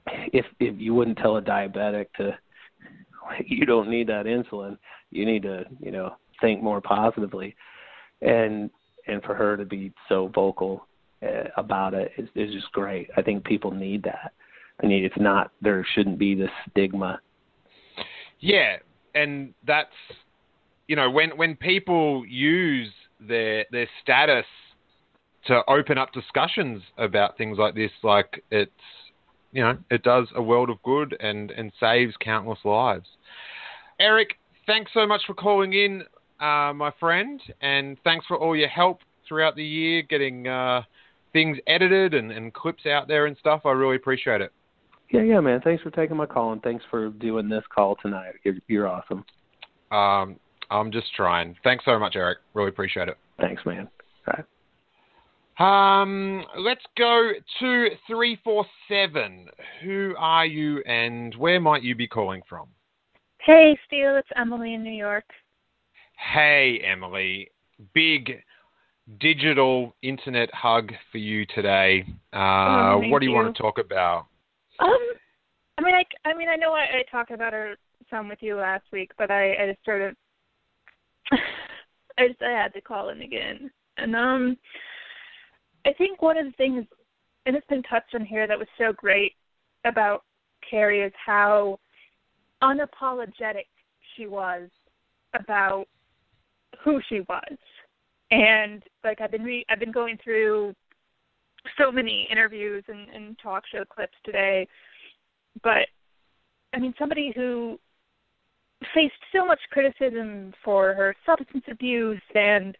if if you wouldn't tell a diabetic to [laughs] you don't need that insulin you need to you know think more positively and and for her to be so vocal about it is, is just great. I think people need that. I mean it's not there shouldn't be this stigma. Yeah and that's you know when when people use their their status to open up discussions about things like this like it's you know, it does a world of good and, and saves countless lives. Eric, thanks so much for calling in, uh, my friend, and thanks for all your help throughout the year getting uh, things edited and, and clips out there and stuff. I really appreciate it. Yeah, yeah, man. Thanks for taking my call and thanks for doing this call tonight. You're, you're awesome. Um, I'm just trying. Thanks so much, Eric. Really appreciate it. Thanks, man. All right. Um, let's go to 347. Who are you and where might you be calling from? Hey, Steele, it's Emily in New York. Hey, Emily. Big digital internet hug for you today. Uh, oh, what do you, you, want to talk about? Um, I mean, I, I mean, I know I, I talked about her some with you last week, but I, I just sort of, [laughs] I just, I had to call in again, and um, I think one of the things, and it's been touched on here, that was so great about Carrie is how unapologetic she was about who she was. And like I've been re- I've been going through so many interviews and, and talk show clips today, but I mean somebody who faced so much criticism for her substance abuse and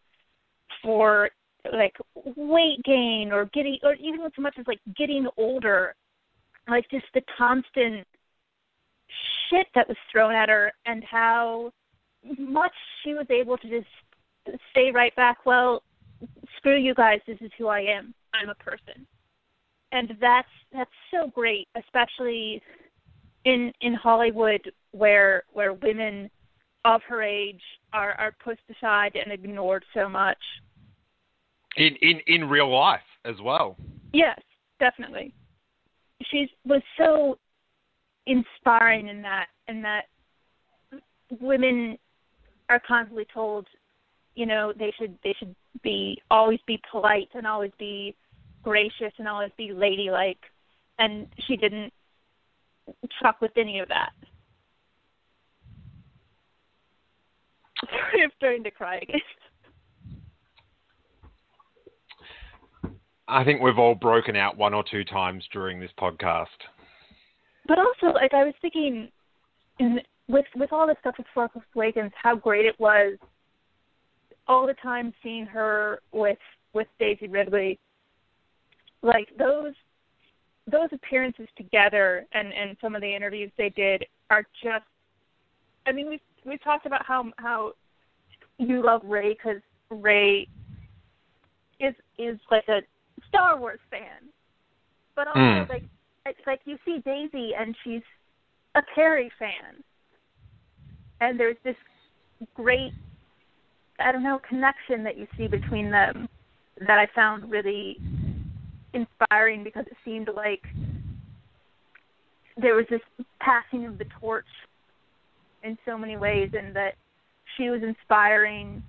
for like weight gain or getting or even as much as like getting older like just the constant shit that was thrown at her and how much she was able to just stay right back well screw you guys this is who i am i'm a person and that's that's so great especially in in hollywood where where women of her age are are pushed aside and ignored so much in in in real life as well. Yes, definitely. She was so inspiring in that, in that women are constantly told, you know, they should they should be always be polite and always be gracious and always be ladylike, and she didn't truck with any of that. [laughs] Sorry, I'm starting to cry again. I think we've all broken out one or two times during this podcast. But also, like I was thinking, in, with with all this stuff with Force Awakens, how great it was all the time seeing her with with Daisy Ridley. Like those those appearances together and and some of the interviews they did are just. I mean, we've we've talked about how how you love Rey because Rey is is like a Star Wars fan, but also mm. like it's like you see Daisy and she's a Carrie fan, and there's this great I don't know connection that you see between them that I found really inspiring because it seemed like there was this passing of the torch in so many ways and that she was inspiring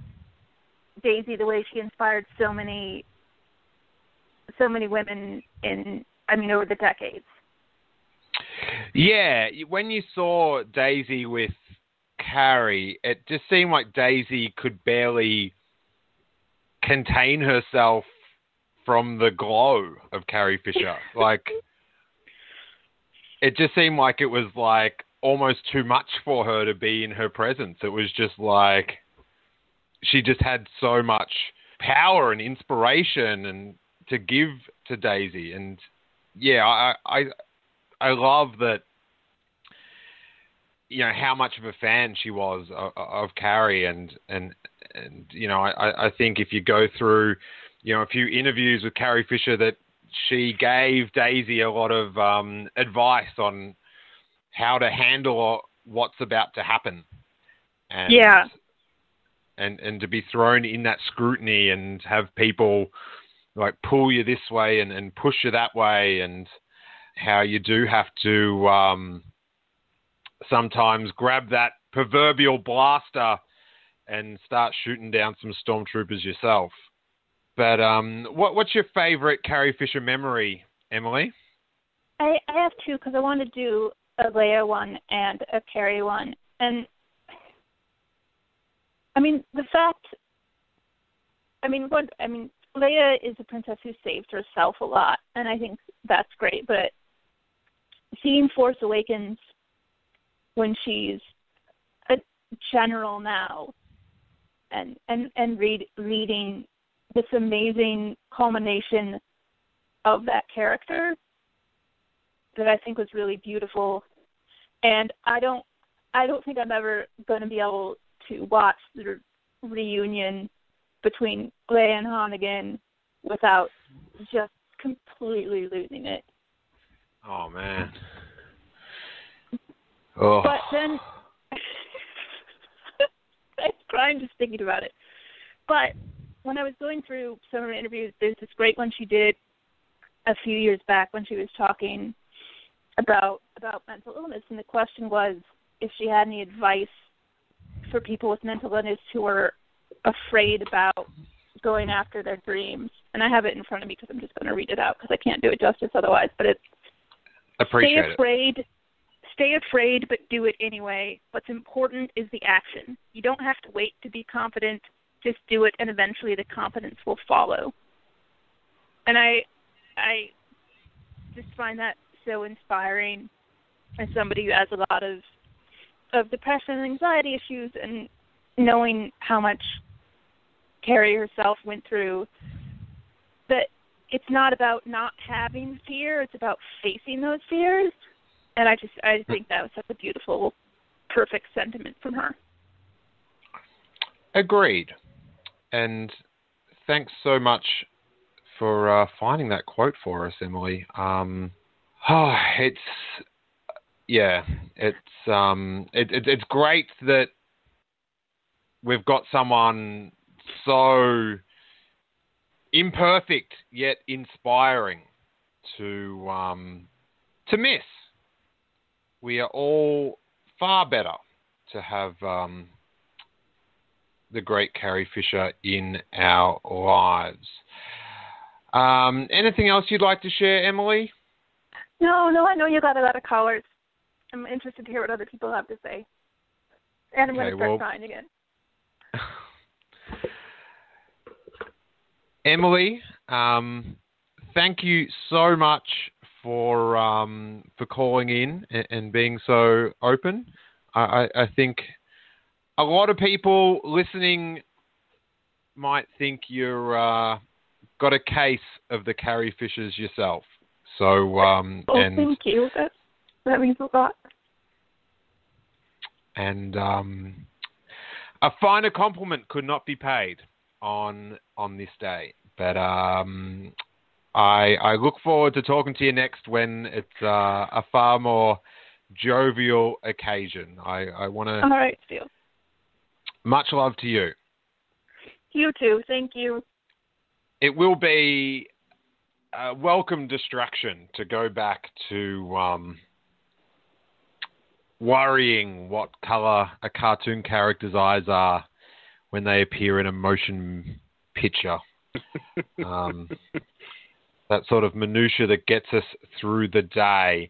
Daisy the way she inspired so many so many women in I mean over the decades. Yeah, when you saw Daisy with Carrie, it just seemed like Daisy could barely contain herself from the glow of Carrie Fisher. [laughs] like it just seemed like it was like almost too much for her to be in her presence. It was just like she just had so much power and inspiration and to give to Daisy. And yeah, I, I I love that. You know how much of a fan she was of, of Carrie, and and and you know I, I think if you go through, you know, a few interviews with Carrie Fisher, that she gave Daisy a lot of um, advice on how to handle what's about to happen. And, Yeah. And and to be thrown in that scrutiny and have people like pull you this way and, and push you that way and how you do have to um, sometimes grab that proverbial blaster and start shooting down some stormtroopers yourself. But um, what, what's your favorite Carrie Fisher memory, Emily? I, I have two because I want to do a Leia one and a Carrie one. And I mean, the fact, I mean, what, I mean, Leia is a princess who saved herself a lot, and I think that's great. But seeing Force Awakens when she's a general now, and and and read reading this amazing culmination of that character that I think was really beautiful. And I don't I don't think I'm ever going to be able to watch the reunion between Leia and Han again without just completely losing it. Oh man. Oh. But then [laughs] I'm crying just thinking about it. But when I was going through some of her interviews, there's this great one she did a few years back when she was talking about about mental illness, and the question was if she had any advice for people with mental illness who are afraid about going after their dreams. And I have it in front of me because I'm just going to read it out because I can't do it justice otherwise. But it's stay it. Stay afraid but do it anyway. What's important is the action. You don't have to wait to be confident. Just do it and eventually the confidence will follow. And i i just find that so inspiring as somebody who has a lot of of depression and anxiety issues and knowing how much carrie herself went through that it's not about not having fear. It's about facing those fears and i just i think that was such a beautiful perfect sentiment from her Agreed. And thanks so much for uh, finding that quote for us, Emily. Um, oh, it's yeah, it's um, it, it, it's great that we've got someone so imperfect yet inspiring to um, to miss. We are all far better to have um, the great Carrie Fisher in our lives. Um, anything else you'd like to share, Emily? no no i know you got a lot of callers i'm interested to hear what other people have to say and i'm going to start well- crying again [laughs] Emily, um, thank you so much for um, for calling in and, and being so open. I, I, I think a lot of people listening might think you're uh, got a case of the Carrie Fishers yourself. So um, oh and thank you that that means a lot and um, a finer compliment could not be paid on on this day. But um, I I look forward to talking to you next when it's uh, a far more jovial occasion. I I want to all right Steele. much love to you. you too thank you It will be a welcome distraction to go back to um, worrying what color a cartoon character's eyes are when they appear in a motion picture. [laughs] um, that sort of minutia that gets us through the day.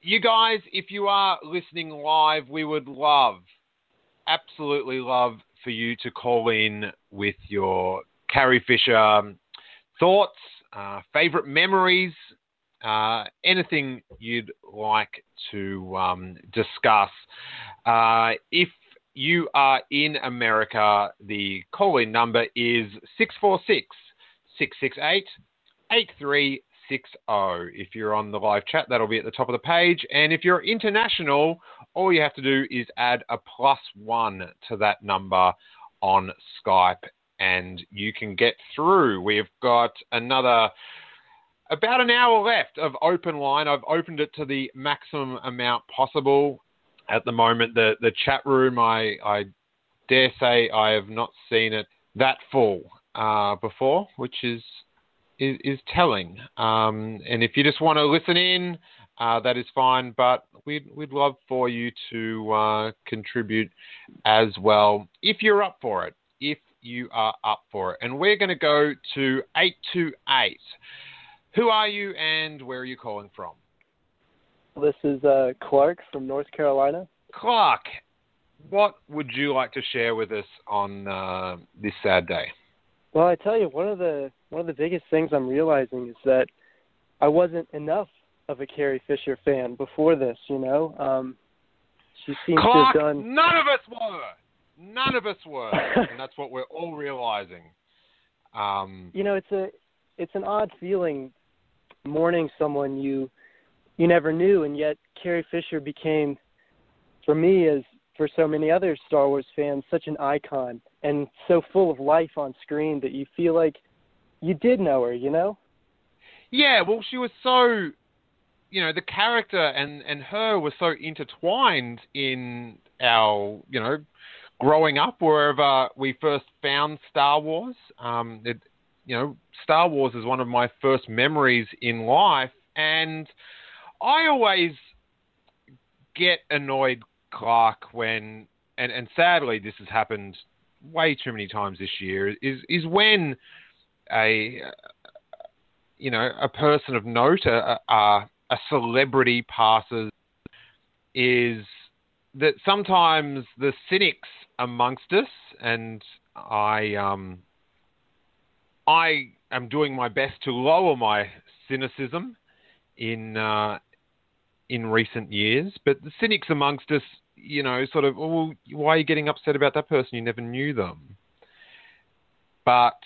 You guys, if you are listening live, we would love, absolutely love for you to call in with your Carrie Fisher um, thoughts, uh, favorite memories, uh, anything you'd like to um, discuss. Uh, if you are in America, the call in number is 646 668 If you're on the live chat, that'll be at the top of the page. And if you're international, all you have to do is add a plus one to that number on Skype and you can get through. We've got another about an hour left of open line. I've opened it to the maximum amount possible. At the moment, the, the chat room, I, I dare say I have not seen it that full uh, before, which is is, is telling. Um, and if you just want to listen in, uh, that is fine. But we'd we'd love for you to uh, contribute as well if you're up for it. If you are up for it, and we're going to go to eight two eight. Who are you and where are you calling from? This is uh, Clark from North Carolina. Clark, what would you like to share with us on uh, this sad day? Well, I tell you, one of the one of the biggest things I'm realizing is that I wasn't enough of a Carrie Fisher fan before this. You know, um, she seems Clark, to have done. None of us were. None of us were, [laughs] and that's what we're all realizing. Um, you know, it's a it's an odd feeling mourning someone you you never knew, and yet Carrie Fisher became, for me, as for so many other Star Wars fans, such an icon and so full of life on screen that you feel like you did know her, you know? Yeah, well, she was so, you know, the character and and her were so intertwined in our, you know, growing up wherever we first found Star Wars. Um, it, you know, Star Wars is one of my first memories in life, and I always get annoyed, Clark, when and and sadly this has happened way too many times this year is is when a you know a person of note, a, a, celebrity passes, is that sometimes the cynics amongst us, and I um, I am doing my best to lower my cynicism in uh, in recent years, but the cynics amongst us you know, sort of, well, why are you getting upset about that person? You never knew them. But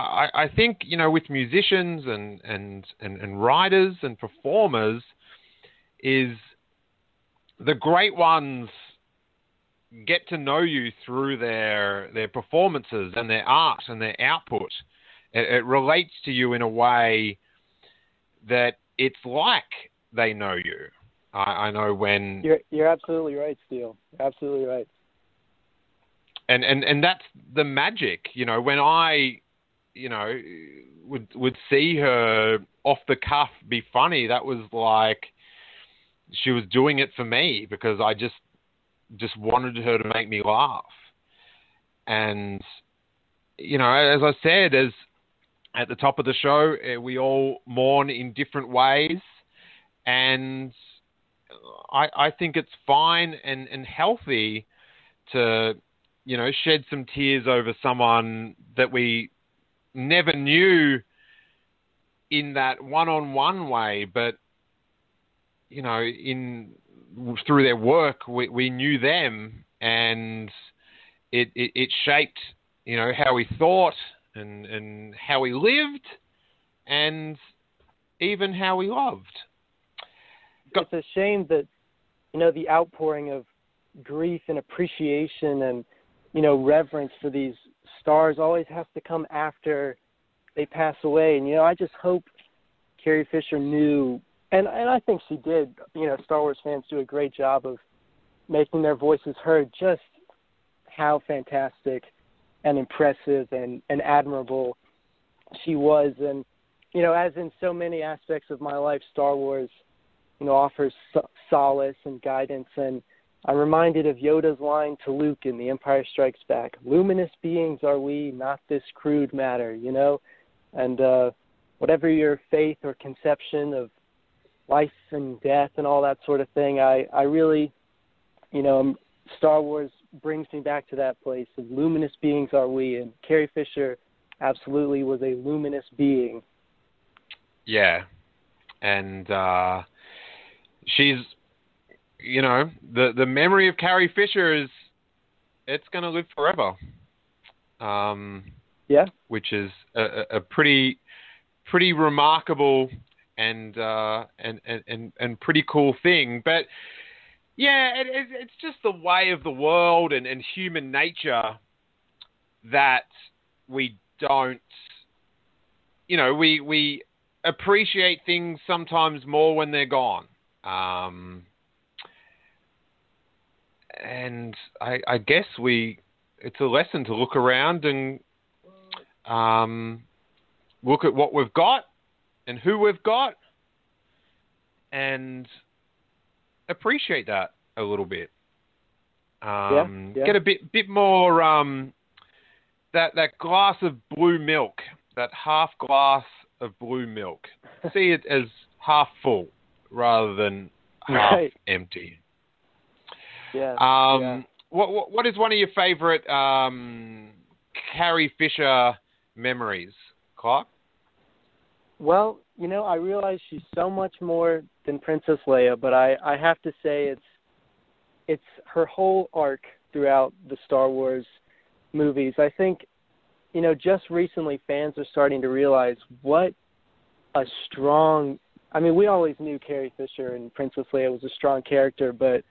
I, I think, you know, with musicians and, and, and, and writers and performers, is the great ones get to know you through their their performances and their art and their output. It, it relates to you in a way that it's like they know you. I, I know when you're you're absolutely right, Steele. You're absolutely right. And and and that's the magic, you know. When I, you know, would would see her off the cuff be funny, that was like she was doing it for me because I just just wanted her to make me laugh. And you know, as I said, as at the top of the show, eh, we all mourn in different ways, and I, I think it's fine and, and healthy to, you know, shed some tears over someone that we never knew in that one-on-one way, but you know, in through their work, we, we knew them, and it, it, it shaped, you know, how we thought and and how we lived, and even how we loved. It's a shame that you know the outpouring of grief and appreciation and you know reverence for these stars always has to come after they pass away and you know i just hope carrie fisher knew and and i think she did you know star wars fans do a great job of making their voices heard just how fantastic and impressive and and admirable she was and you know as in so many aspects of my life star wars you know, offers so- solace and guidance. And I'm reminded of Yoda's line to Luke in The Empire Strikes Back: "Luminous beings are we, not this crude matter." You know, and uh, whatever your faith or conception of life and death and all that sort of thing, I I really, you know, Star Wars brings me back to that place of luminous beings are we, and Carrie Fisher absolutely was a luminous being. Yeah, and uh, she's, you know, the the memory of Carrie Fisher is, it's going to live forever. Um, yeah. Which is a, a pretty, pretty remarkable and uh, and, and and and pretty cool thing. But yeah, it, it, it's just the way of the world and, and human nature that we don't, you know, we we appreciate things sometimes more when they're gone. Um, and I, I guess we, it's a lesson to look around and um, look at what we've got and who we've got and appreciate that a little bit. Um, yeah, yeah. Get a bit bit more um, that that glass of blue milk, that half glass of blue milk. [laughs] See it as half full rather than half Right. empty. Yeah. Um, yeah. what, what what is one of your favorite um, Carrie Fisher memories, Clark? Well, you know, I realize she's so much more than Princess Leia, but I I have to say it's it's her whole arc throughout the Star Wars movies. I think you know, just recently fans are starting to realize what a strong I mean, we always knew Carrie Fisher and Princess Leia was a strong character, but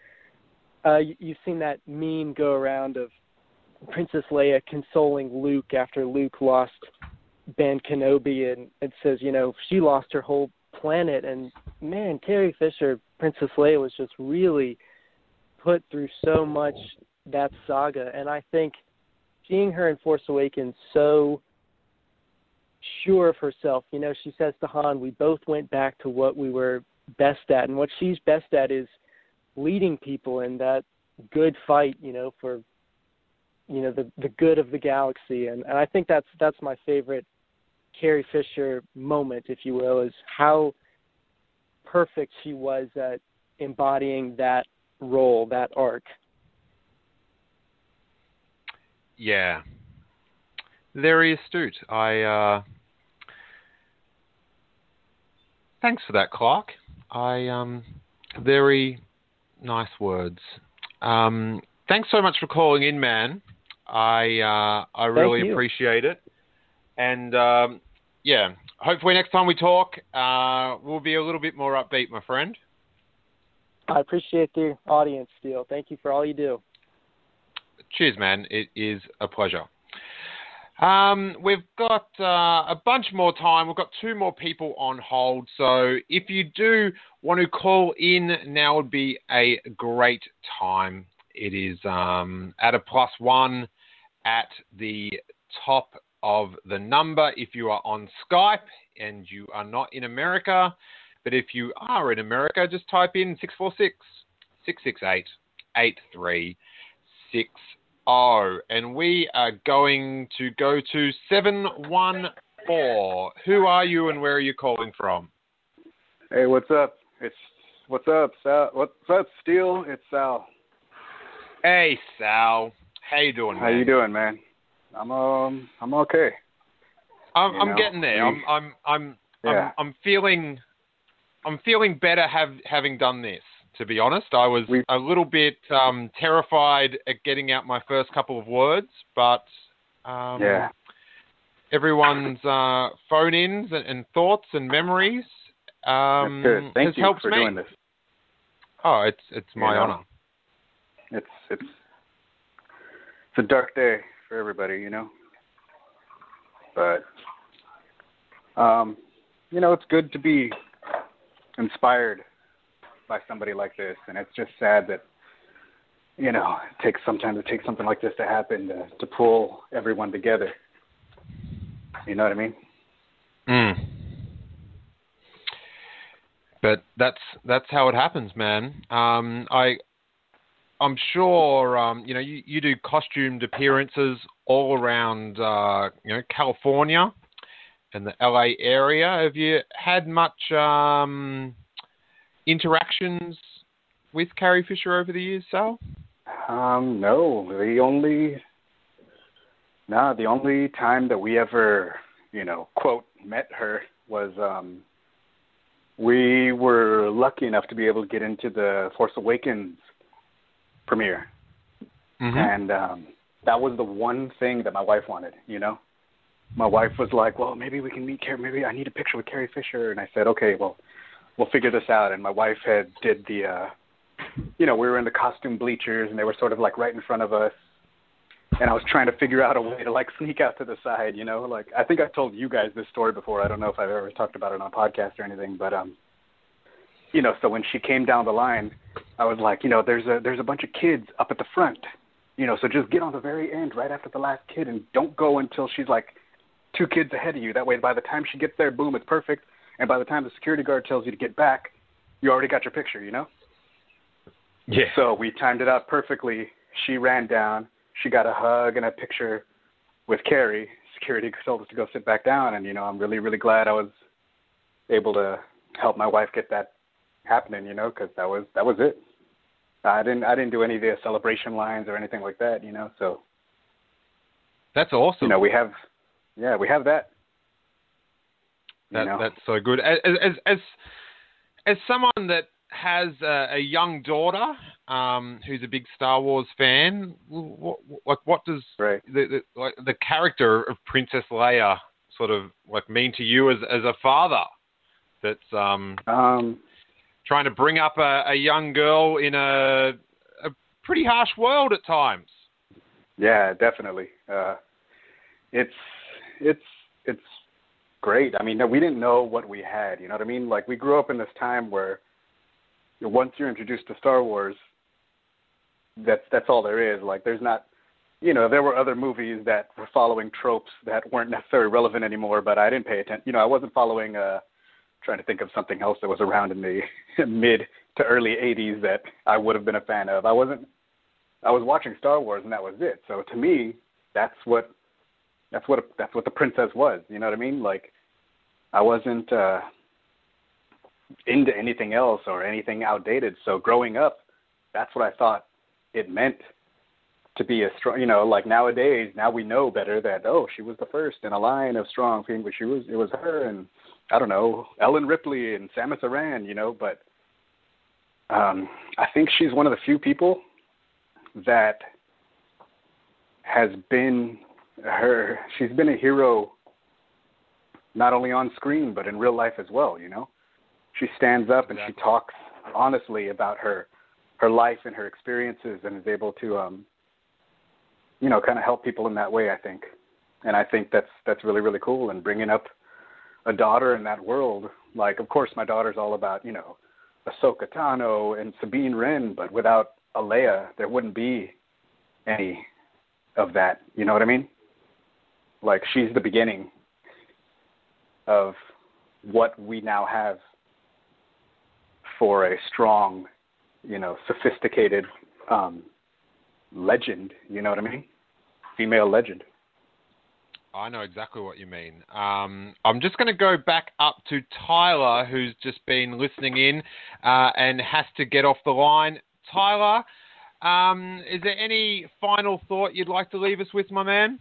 uh you, you've seen that meme go around of Princess Leia consoling Luke after Luke lost Ben Kenobi and it says, you know, she lost her whole planet and man, Carrie Fisher, Princess Leia was just really put through so much that saga. And I think seeing her in Force Awakens so sure of herself, you know, she says to Han, we both went back to what we were best at. And what she's best at is leading people in that good fight, you know, for you know, the the good of the galaxy and, and I think that's that's my favorite Carrie Fisher moment, if you will, is how perfect she was at embodying that role, that arc. Yeah, very astute. I uh, thanks for that, Clark. I um, very nice words. Um, thanks so much for calling in, man. I uh, I really appreciate it. And um, yeah, hopefully next time we talk, uh, we'll be a little bit more upbeat, my friend. I appreciate the audience, Steele. Thank you for all you do. Cheers, man. It is a pleasure. Um, we've got uh, a bunch more time. We've got two more people on hold. So if you do want to call in, now would be a great time. It is um, at a plus one at the top of the number if you are on Skype and you are not in America. But if you are in America, just type in 646 668 8360. And we are going to go to 714. Who are you and where are you calling from? Hey, what's up? It's what's up, Sal? What's up, Steele? It's Sal. Hey, Sal. How you doing, How man? you doing, man? I'm um I'm okay. I'm, You I'm know, getting there. I'm I'm I'm, Yeah. I'm I'm feeling I'm feeling better have having done this. To be honest, I was We- a little bit um, terrified at getting out my first couple of words, but um, yeah. everyone's uh, phone-ins and, and thoughts and memories um, That's good. Thank has you helped for me. doing this. Oh, it's it's my You know. honor. It's it's it's a dark day for everybody, you know. But um, you know, it's good to be inspired by somebody like this, and it's just sad that you know it takes sometimes it takes something like this to happen to to pull everyone together. You know what I mean? Mm. But that's that's how it happens, man. Um, I I'm sure um, you know you, you do costumed appearances all around uh, you know California and the LA area. Have you had much um, interactions with Carrie Fisher over the years, Sal? Um, no, the only no, the only time that we ever, you know, quote met her was um we were lucky enough to be able to get into the Force Awakens premiere. Mm-hmm. And um that was the one thing that my wife wanted, you know. my wife was like, "Well, maybe we can meet Carrie. Maybe I need a picture with Carrie Fisher." And I said, "Okay, well, we'll figure this out." And my wife had did the, uh, you know, we were in the costume bleachers, and they were sort of like right in front of us. And I was trying to figure out a way to like sneak out to the side, you know. Like I think I've told you guys this story before. I don't know if I've ever talked about it on a podcast or anything, but um, you know, so when she came down the line, I was like, you know, there's a there's a bunch of kids up at the front, you know, so just get on the very end, right after the last kid, and don't go until she's like two kids ahead of you. That way, by the time she gets there, boom, it's perfect. And by the time the security guard tells you to get back, you already got your picture, you know? Yeah. So we timed it out perfectly. She ran down. She got a hug and a picture with Carrie. Security told us to go sit back down, and you know, I'm really, really glad I was able to help my wife get that happening. You know, because that was that was it. I didn't I didn't do any of the celebration lines or anything like that. You know, so That's awesome. you know we have yeah we have that. That, you know? That's so good. As as as, as someone that has a, a young daughter um, who's a big Star Wars fan, what, like what does right. the, the like the character of Princess Leia sort of like mean to you as as a father? That's um, Um, trying to bring up a, a young girl in a a pretty harsh world at times. Yeah, definitely. Uh, it's it's it's great. I mean, we didn't know what we had. You know what I mean? Like we grew up in this time where once you're introduced to Star Wars, that's that's all there is. Like there's not, you know, there were other movies that were following tropes that weren't necessarily relevant anymore. But I didn't pay attention. You know, I wasn't following. uh Trying to think of something else that was around in the [laughs] mid to early '80s that I would have been a fan of. I wasn't. I was watching Star Wars and that was it. So to me, that's what that's what that's what the princess was. You know what I mean? Like I wasn't uh into anything else or anything outdated. So growing up, that's what I thought it meant to be a strong. You know, like nowadays, now we know better that oh, she was the first in a line of strong female. She was it was her and I don't know Ellen Ripley and Samus Aran. You know, but um, I think she's one of the few people that has been her she's been a hero not only on screen but in real life as well you know she stands up and she talks honestly about her her life and her experiences and is able to um you know kind of help people in that way i think. And i think that's that's really really cool and bringing up a daughter in that world. Like of course my daughter's all about you know Ahsoka Tano and Sabine Wren but without Alea there wouldn't be any of that. You know what i mean? Like she's the beginning of what we now have for a strong, you know, sophisticated um, legend. You know what I mean? Female legend. I know exactly what you mean. Um, I'm just going to go back up to Tyler, who's just been listening in uh, and has to get off the line. Tyler, um, is there any final thought you'd like to leave us with, my man?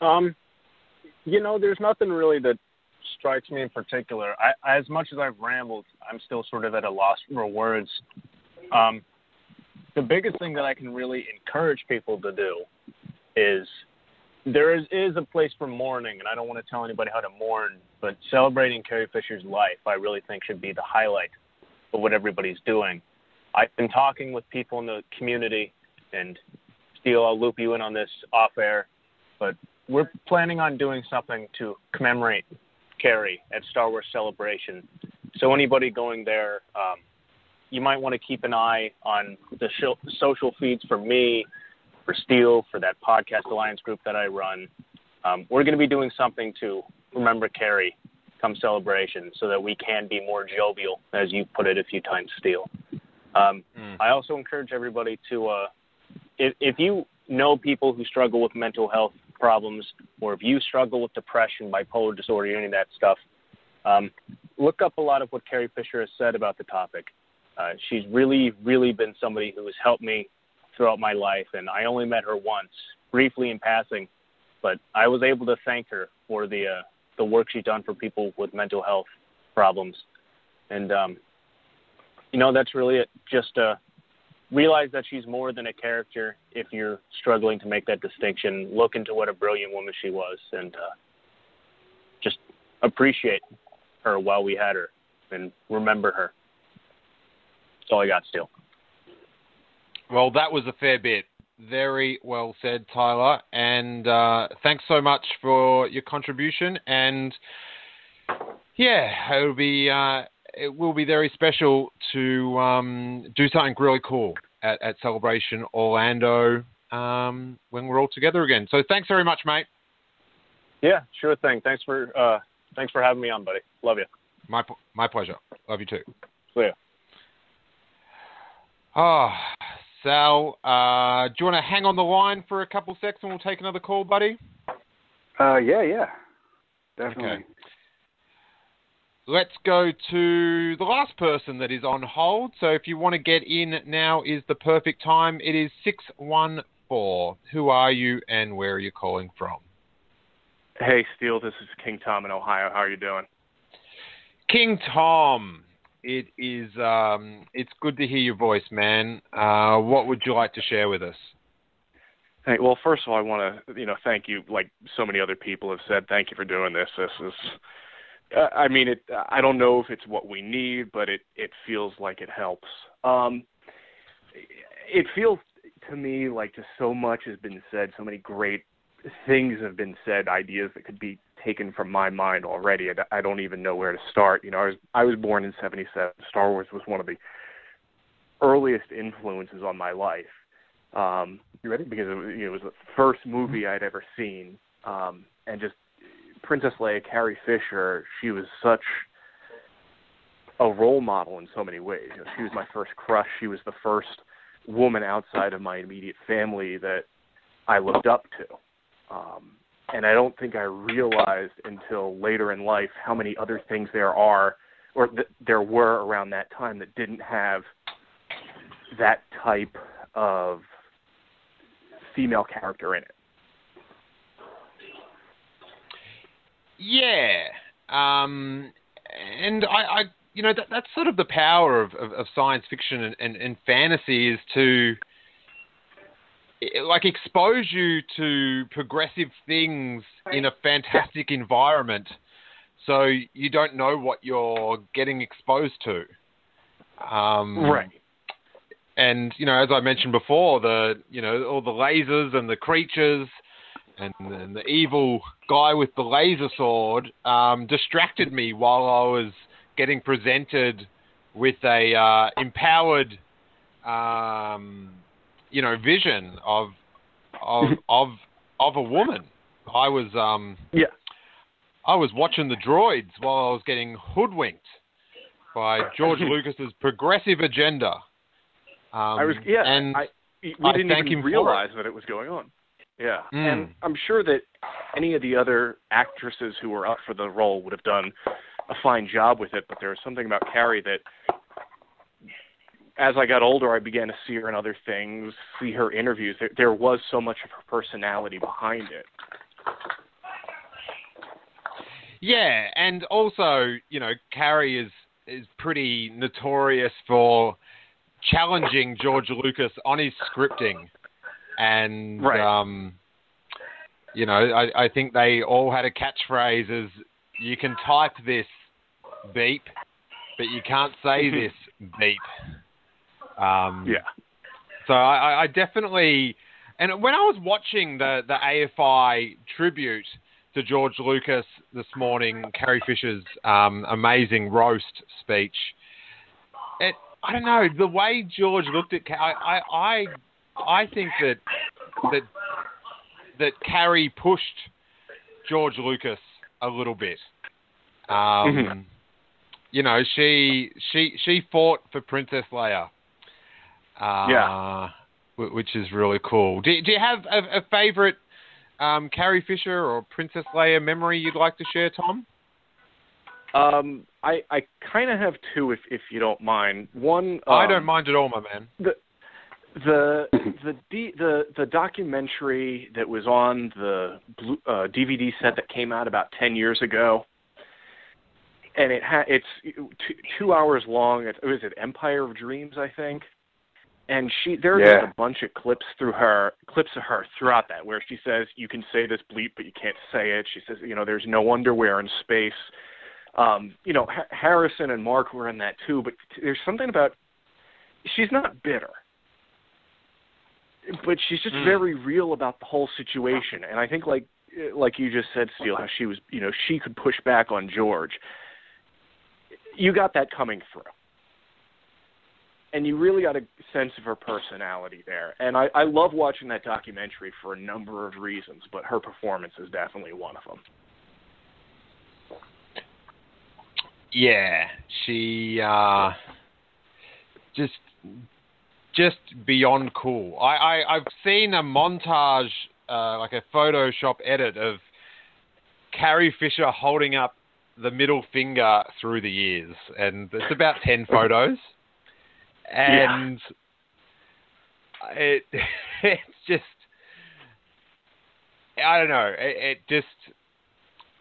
Um, you know, there's nothing really that strikes me in particular. I, as much as I've rambled, I'm still sort of at a loss for words. Um, the biggest thing that I can really encourage people to do is there is, is a place for mourning, and I don't want to tell anybody how to mourn, but celebrating Carrie Fisher's life, I really think should be the highlight of what everybody's doing. I've been talking with people in the community, and Steele, I'll loop you in on this off air, but we're planning on doing something to commemorate Carrie at Star Wars Celebration. So anybody going there, um, you might want to keep an eye on the sh- social feeds for me, for Steele, for that podcast alliance group that I run. Um, we're going to be doing something to remember Carrie come celebration, so that we can be more jovial, as you put it a few times, Steele. Um, Mm. I also encourage everybody to, uh, if, if you know people who struggle with mental health problems, or if you struggle with depression, bipolar disorder, any of that stuff, um, look up a lot of what Carrie Fisher has said about the topic. Uh, she's really, really been somebody who has helped me throughout my life, and I only met her once, briefly in passing, but I was able to thank her for the uh, the work she's done for people with mental health problems, and um, you know that's really it. Just uh, realize that she's more than a character. If you're struggling to make that distinction, look into what a brilliant woman she was, and uh, just appreciate her while we had her, and remember her. That's all I got, Steele. Well, that was a fair bit. Very well said, Tyler. And uh, thanks so much for your contribution. And yeah, it'll be uh, it will be very special to um, do something really cool at, at Celebration Orlando um, when we're all together again. So thanks very much, mate. Yeah, sure thing. Thanks for uh, thanks for having me on, buddy. Love you. My my pleasure. Love you too. See ya. Ah, oh, Sal, uh, do you want to hang on the line for a couple seconds and we'll take another call, buddy? Uh, yeah, yeah, definitely. Okay. Let's go to the last person that is on hold. So if you want to get in now is the perfect time. It is 614. Who are you and where are you calling from? Hey, Steele, this is King Tom in Ohio. How are you doing? King Tom, it is um, it's good to hear your voice, man. Uh, what would you like to share with us? Hey, well, first of all, I want to you know thank you, like so many other people have said. Thank you for doing this. This is I mean, it. I don't know if it's what we need, but it it feels like it helps. Um, it feels to me like just so much has been said, so many great things have been said, ideas that could be taken from my mind already. I, I don't even know where to start. You know, I was I was born in '77. Star Wars was one of the earliest influences on my life. Um, you ready? Because it you know, it was the first movie I'd ever seen, um, and just Princess Leia, Carrie Fisher, she was such a role model in so many ways. You know, she was my first crush. She was the first woman outside of my immediate family that I looked up to. Um, and I don't think I realized until later in life how many other things there are, or that there were around that time that didn't have that type of female character in it. Yeah, um, and I, I, you know, that, that's sort of the power of, of, of science fiction and, and, and fantasy is to like expose you to progressive things in a fantastic environment so you don't know what you're getting exposed to. Um, right. and you know as i mentioned before the you know all the lasers and the creatures and, and the evil guy with the laser sword um, distracted me while I was getting presented with a uh, empowered, um, you know, vision of of [laughs] of of a woman. I was um, yeah. I was watching the droids while I was getting hoodwinked by George [laughs] Lucas's progressive agenda. Um, I was yeah, and I, we I didn't even him realize for that it was going on. Yeah, Mm. and I'm sure that any of the other actresses who were up for the role would have done a fine job with it. But there was something about Carrie that, as I got older, I began to see her in other things, see her interviews. There, there was so much of her personality behind it. Yeah, and also, you know, Carrie is is pretty notorious for challenging George Lucas on his scripting, and Right. um, you know, I, I think they all had a catchphrase as "You can type this beep, but you can't say this beep." Um, Yeah. so I, I- definitely, and when I was watching the the AFI tribute to George Lucas this morning, Carrie Fisher's um, amazing roast speech, it I don't know the way George looked at I I I, I think that that that Carrie pushed George Lucas a little bit. Um, Mhm. You know, she she she fought for Princess Leia. Uh, Yeah. Which is really cool. Do, do you have a, a favorite um, Carrie Fisher or Princess Leia memory you'd like to share, Tom? Um, I I kind of have two, if if you don't mind. One, I um, don't mind at all, my man. the the [clears throat] the the the documentary that was on the blue, uh, DVD set that came out about ten years ago, and it ha- it's two, two hours long. It was it Empire of Dreams, I think. and she there are Yeah. just a bunch of clips through her clips of her throughout that where she says you can say this bleep but you can't say it she says you know there's no underwear in space um you know ha- harrison and mark were in that too but there's something about she's not bitter but she's just Mm. very real about the whole situation and i think like like you just said steele how she was you know she could push back on george you got that coming through and you really got a sense of her personality there. And I, I love watching that documentary for a number of reasons, but her performance is definitely one of them. Yeah, she uh, just just beyond cool. I, I I've seen a montage, uh, like a Photoshop edit of Carrie Fisher holding up the middle finger through the ears, and it's about ten [laughs] photos, and it [laughs] it's just I don't know. It, it just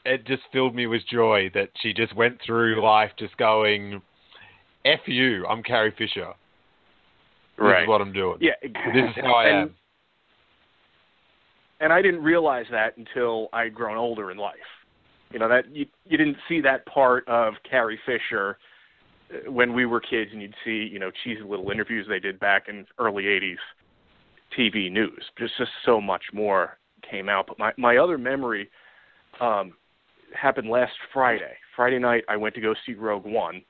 it just filled me with joy that she just went through life just going, "F you, I'm Carrie Fisher. This Right. is what I'm doing. Yeah, This is how I and, am." And I didn't realize that until I'd grown older in life. You know that you you didn't see that part of Carrie Fisher uh, when we were kids, and you'd see you know cheesy little interviews they did back in early '80s TV news. Just just so much more came out. But my my other memory um, happened last Friday. Friday night, I went to go see Rogue One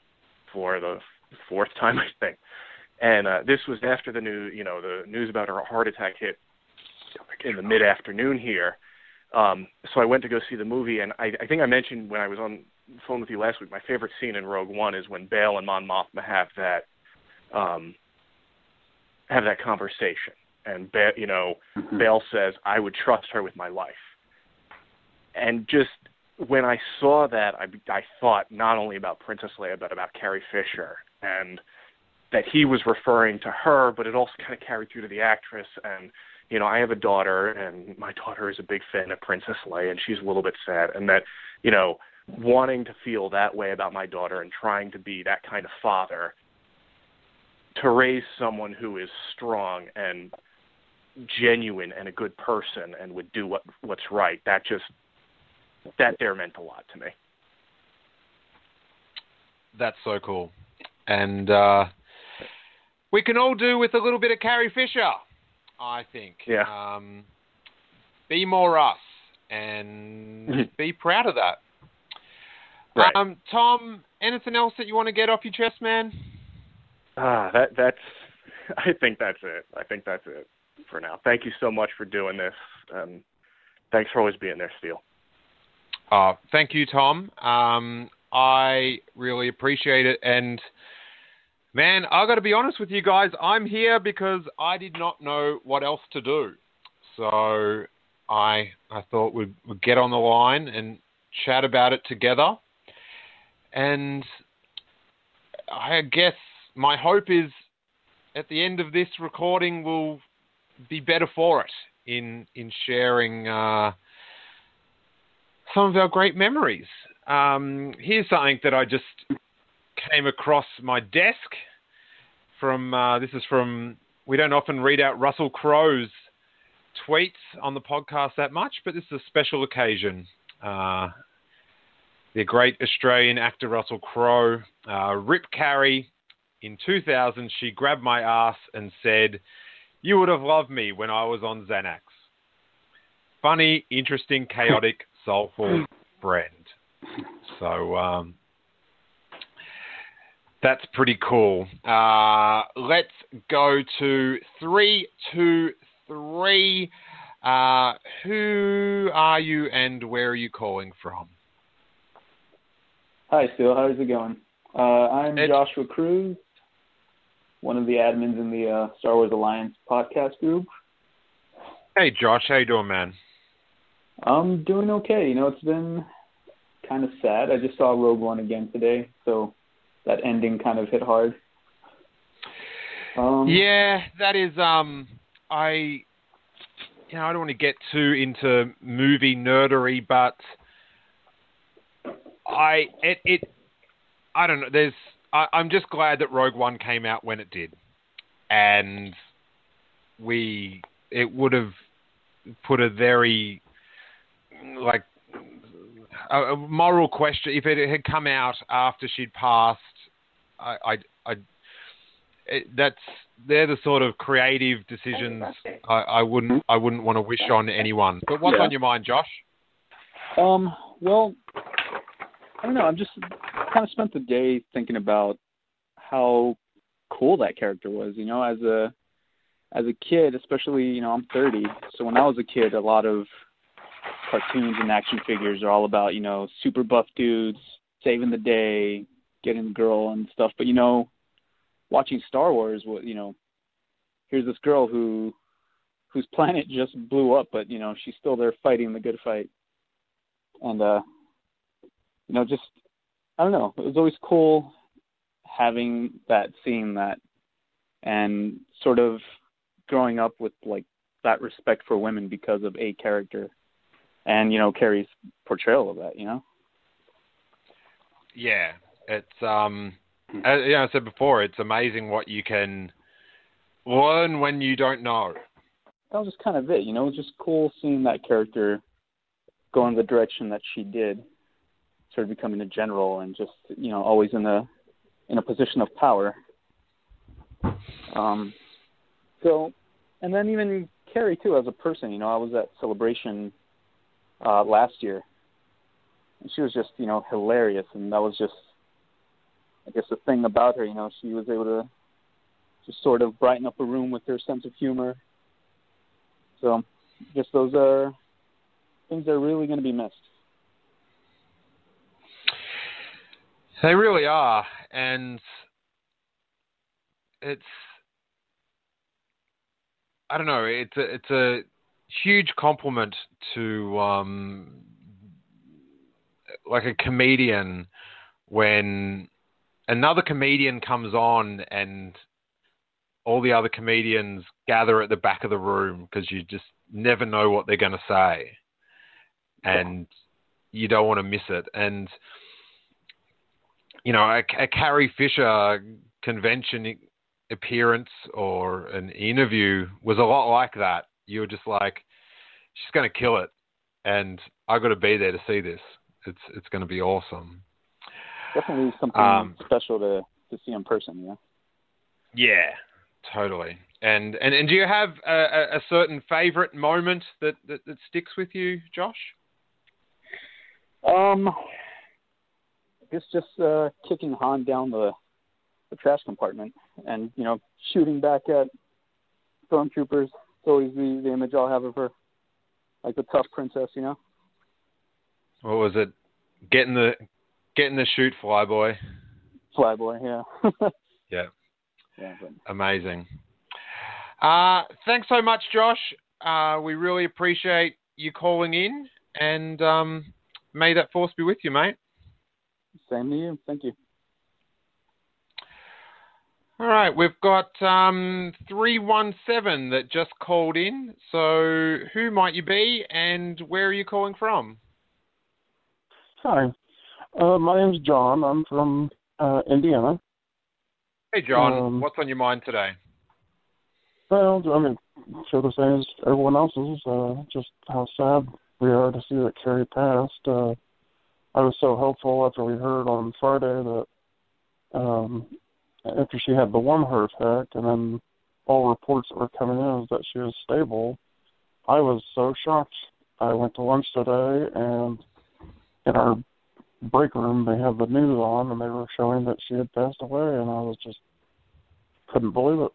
for the fourth [laughs] time, I think. And uh, this was after the new, you know, the news about her heart attack hit in the mid afternoon here. Um, so I went to go see the movie, and I, I think I mentioned when I was on the phone with you last week, my favorite scene in Rogue One is when Bail and Mon Mothma have that um, have that conversation, and ba- you know, Mhm. Bail says, "I would trust her with my life," and just when I saw that, I I thought not only about Princess Leia but about Carrie Fisher, and that he was referring to her, but it also kind of carried through to the actress. And you know, I have a daughter, and my daughter is a big fan of Princess Leia, and she's a little bit sad, and that you know, wanting to feel that way about my daughter and trying to be that kind of father to raise someone who is strong and genuine and a good person and would do what what's right that just that there meant a lot to me That's so cool, and uh, we can all do with a little bit of Carrie Fisher. I think. Yeah. Um, be more us and be proud of that. Right. Um, Tom, anything else that you want to get off your chest, man? ah that that's [laughs] i think that's it i think that's it for now thank you so much for doing this um thanks for always being there steele Uh, thank you, Tom. Um, I really appreciate it. And man, I've got to be honest with you guys. I'm here because I did not know what else to do. So I I thought we'd, we'd get on the line and chat about it together. And I guess my hope is at the end of this recording we'll be better for it in in sharing. Uh, some of our great memories. Um, here's something that I just came across my desk from. Uh, this is from. We don't often read out Russell Crowe's tweets on the podcast that much, but this is a special occasion. Uh, the great Australian actor Russell Crowe, uh, Rip Carrie, in 2000, she grabbed my ass and said, "You would have loved me when I was on Xanax." Funny, interesting, chaotic, [laughs] soulful friend. So um, that's pretty cool. Uh, let's go to three, two, three. Uh, who are you and where are you calling from? Hi, Phil. How's it going? Uh, I'm It's- Joshua Cruz, one of the admins in the uh, Star Wars Alliance podcast group. Hey, Josh. How you doing, man? I'm doing okay. You know, it's been kind of sad. I just saw Rogue One again today, so that ending kind of hit hard. Um, Yeah, that is. Um, I, you know, I don't want to get too into movie nerdery, but I, it, it, I don't know. There's, I, I'm just glad that Rogue One came out when it did, and we it would have put a very like a, a moral question if it had come out after she'd passed. I, I, I it, that's they're the sort of creative decisions I, I wouldn't I wouldn't want to wish on anyone. But what's Yeah. on your mind, Josh? Um, well, I don't know. I'm just kind of spent the day thinking about how cool that character was. You know, as a as a kid, especially you know, I'm 30, so when I was a kid, a lot of cartoons and action figures are all about you know super buff dudes saving the day, getting the girl and stuff. But you know, watching Star Wars, what you know, here's this girl who whose planet just blew up, but you know she's still there fighting the good fight. And uh you know just i don't know. It was always cool having that seeing that and sort of growing up with like that respect for women because of a character and you know carrie's portrayal of that you know? Yeah, it's um, as, yeah, I said before, it's amazing what you can learn when you don't know. that was just kind of it you know it was just cool seeing that character go in the direction that she did sort of becoming a general and just you know always in a in a position of power. Um so and then even carrie too as a person you know i was at celebration uh last year. And she was just you know hilarious and that was just i guess the thing about her you know she was able to just sort of brighten up a room with her sense of humor so just those are things that are really going to be missed They really are, and it's I don't know. It's a it's a huge compliment to um, like a comedian when another comedian comes on and all the other comedians gather at the back of the room because you just never know what they're going to say and you don't want to miss it. And you know a, a Carrie Fisher convention appearance or an interview was a lot like that. You were just like she's going to kill it. And I got to be there to see this. It's it's going to be awesome definitely something Um, special to to see in person know Yeah, totally. And and, and do you have a, a, certain favorite moment that, that, that sticks with you, Josh? Um, I guess just uh, kicking Han down the the trash compartment and you know shooting back at stormtroopers. It's always the the image I'll have of her, like the tough princess, you know. What was it? Getting the getting the shoot, flyboy. Flyboy, yeah. [laughs] Yeah, yeah, but amazing. Uh, thanks so much, Josh. Uh, we really appreciate you calling in, and um, may that force be with you, mate. same to you. Thank you. All right, we've got um, 317 that just called in. So, who might you be and where are you calling from? Hi, uh, my name's John. I'm from uh, Indiana. Hey, John, Um, what's on your mind today? Well, I mean, feel the same as everyone else's. Uh, just how sad we are to see that Carrie passed. Uh, I was so hopeful after we heard on Friday that um, after she had the one heart attack, and then all reports that were coming in is that she was stable. I was so shocked. I went to lunch today, and in our break room they had the news on, and they were showing that she had passed away, and I was just couldn't believe it.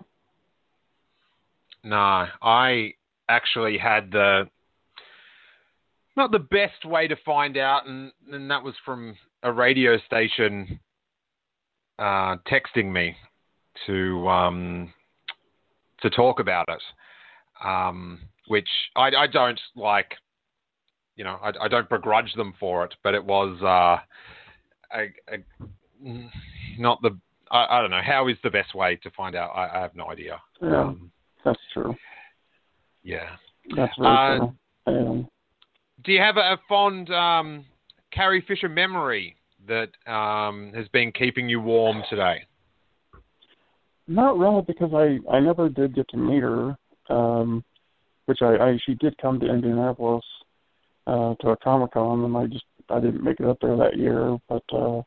No, I actually had the not the best way to find out, and, and that was from a radio station uh, texting me to um, to talk about it, um, which I, I don't like. You know, I, I don't begrudge them for it, but it was uh, a, a, not the. I, I don't know how is the best way to find out. I, I have no idea. Yeah, Um, that's true. yeah. That's very Uh, true. Do you have a, a fond um, Carrie Fisher memory that um, has been keeping you warm today? not really, because I I never did get to meet her. Um, which I, I she did come to Indianapolis uh, to a Comic Con, and I just I didn't make it up there that year. But uh,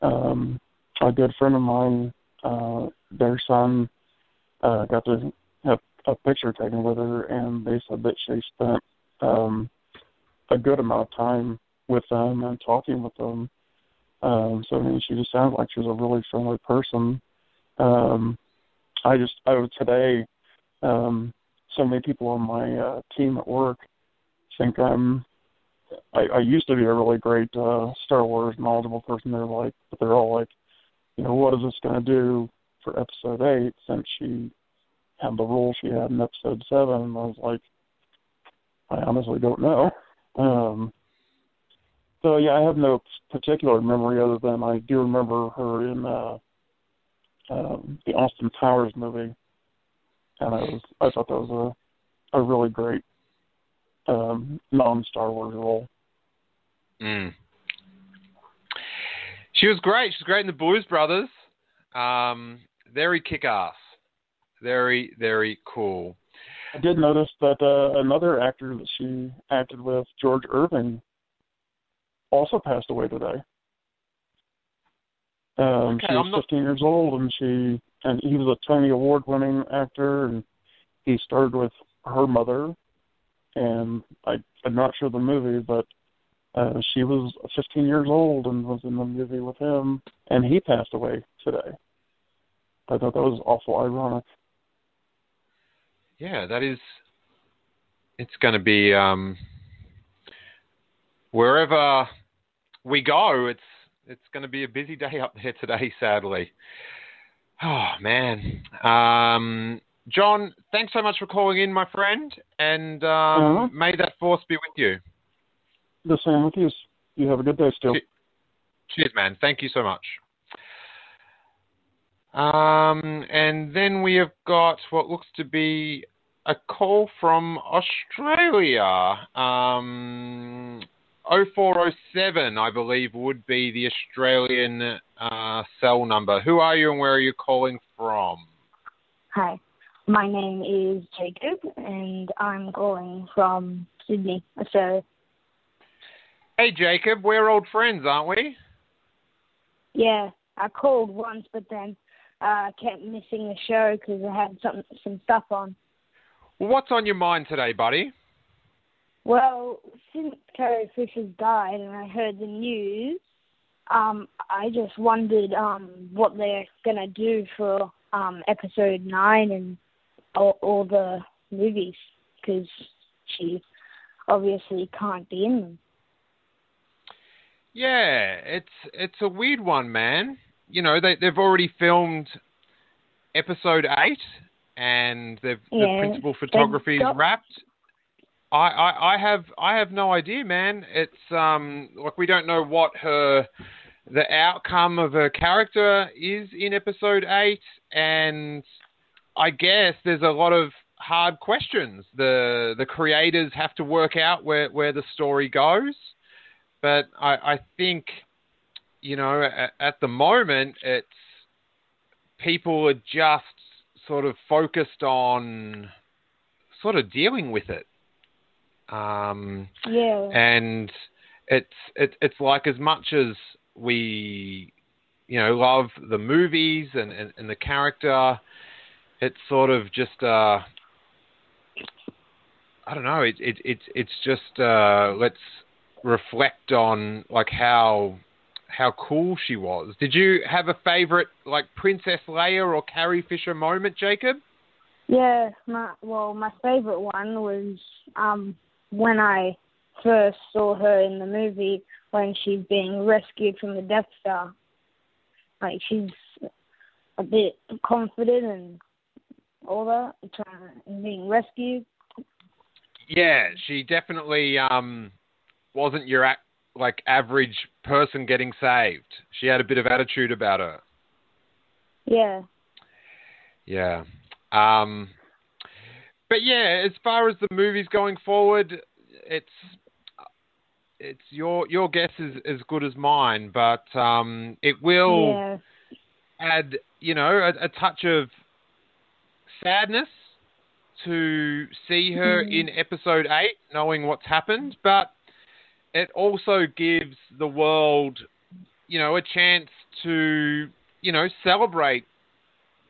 um, a good friend of mine, uh, their son, uh, got to have a picture taken with her, and they said that she spent um, a good amount of time with them and talking with them. Um, so I mean, she just sounds like she was a really friendly person. Um, I just I was today. Um, so many people on my uh, team at work think I'm. I, I used to be a really great uh, Star Wars knowledgeable person. They're like, but they're all like, you know, what is this going to do for Episode Eight? Since she had the role she had in Episode Seven, and I was like, I honestly don't know. Um, so yeah, I have no particular memory other than I do remember her in uh, um, the Austin Powers movie and I was I thought that was a a really great um, non Star Wars role. Mm. She was great. She was great in the Blues Brothers. Um, very kick ass. Very very cool. I did notice that uh, another actor that she acted with, George Irving, also passed away today. Um, okay, she was not... 15 years old, and she and he was a Tony Award winning actor, and he starred with her mother, and I, I'm not sure the movie, but uh, she was 15 years old and was in the movie with him, and he passed away today. I thought that was awful ironic. Yeah, that is. It's going to be um, wherever we go. It's it's going to be a busy day up there today, sadly. [sighs] Oh man, um, John, thanks so much for calling in, my friend, and um, uh-huh. may that force be with you. The same with you. You have a good day, Steele. Cheers, man. Thank you so much. Um, and then we have got what looks to be a call from Australia. Um, 0407, I believe, would be the Australian uh, cell number. Who are you and where are you calling from? Hi, my name is Jacob and I'm calling from Sydney, Australia. Hey, Jacob, we're old friends, aren't we? Yeah, I called once, but then uh, kept missing the show because I had some some stuff on. What's on your mind today, buddy? Well, since Carrie Fisher's died and I heard the news, um, I just wondered um, what they're gonna do for um, episode nine and all, all the movies because she obviously can't be in them. Yeah, it's it's a weird one, man. You know, they they've already filmed episode eight, and they've, yeah, the principal photography is wrapped. I, I, I have I have no idea, man. It's um like we don't know what her the outcome of her character is in episode eight, and I guess there's a lot of hard questions. The the creators have to work out where where the story goes, but I, I think you know at, at the moment it's people are just sort of focused on sort of dealing with it um, yeah. And it's it, it's like as much as we, you know, love the movies and, and, and the character, it's sort of just uh, I don't know. It, it, it it's just uh, let's reflect on like how how cool she was. Did you have a favorite like Princess Leia or Carrie Fisher moment, Jacob? Yeah, my well, my favorite one was um when I first saw her in the movie when she's being rescued from the Death Star. Like she's a bit confident and all that, trying being rescued. Yeah, she definitely um, wasn't your ac- like average person getting saved. She had a bit of attitude about her. Yeah. Yeah. Um, but yeah, as far as the movies going forward, it's it's your your guess is as good as mine, but um, it will yeah. add, you know, a, a touch of sadness to see her Mhm. in episode eight, knowing what's happened, but it also gives the world, you know, a chance to, you know, celebrate,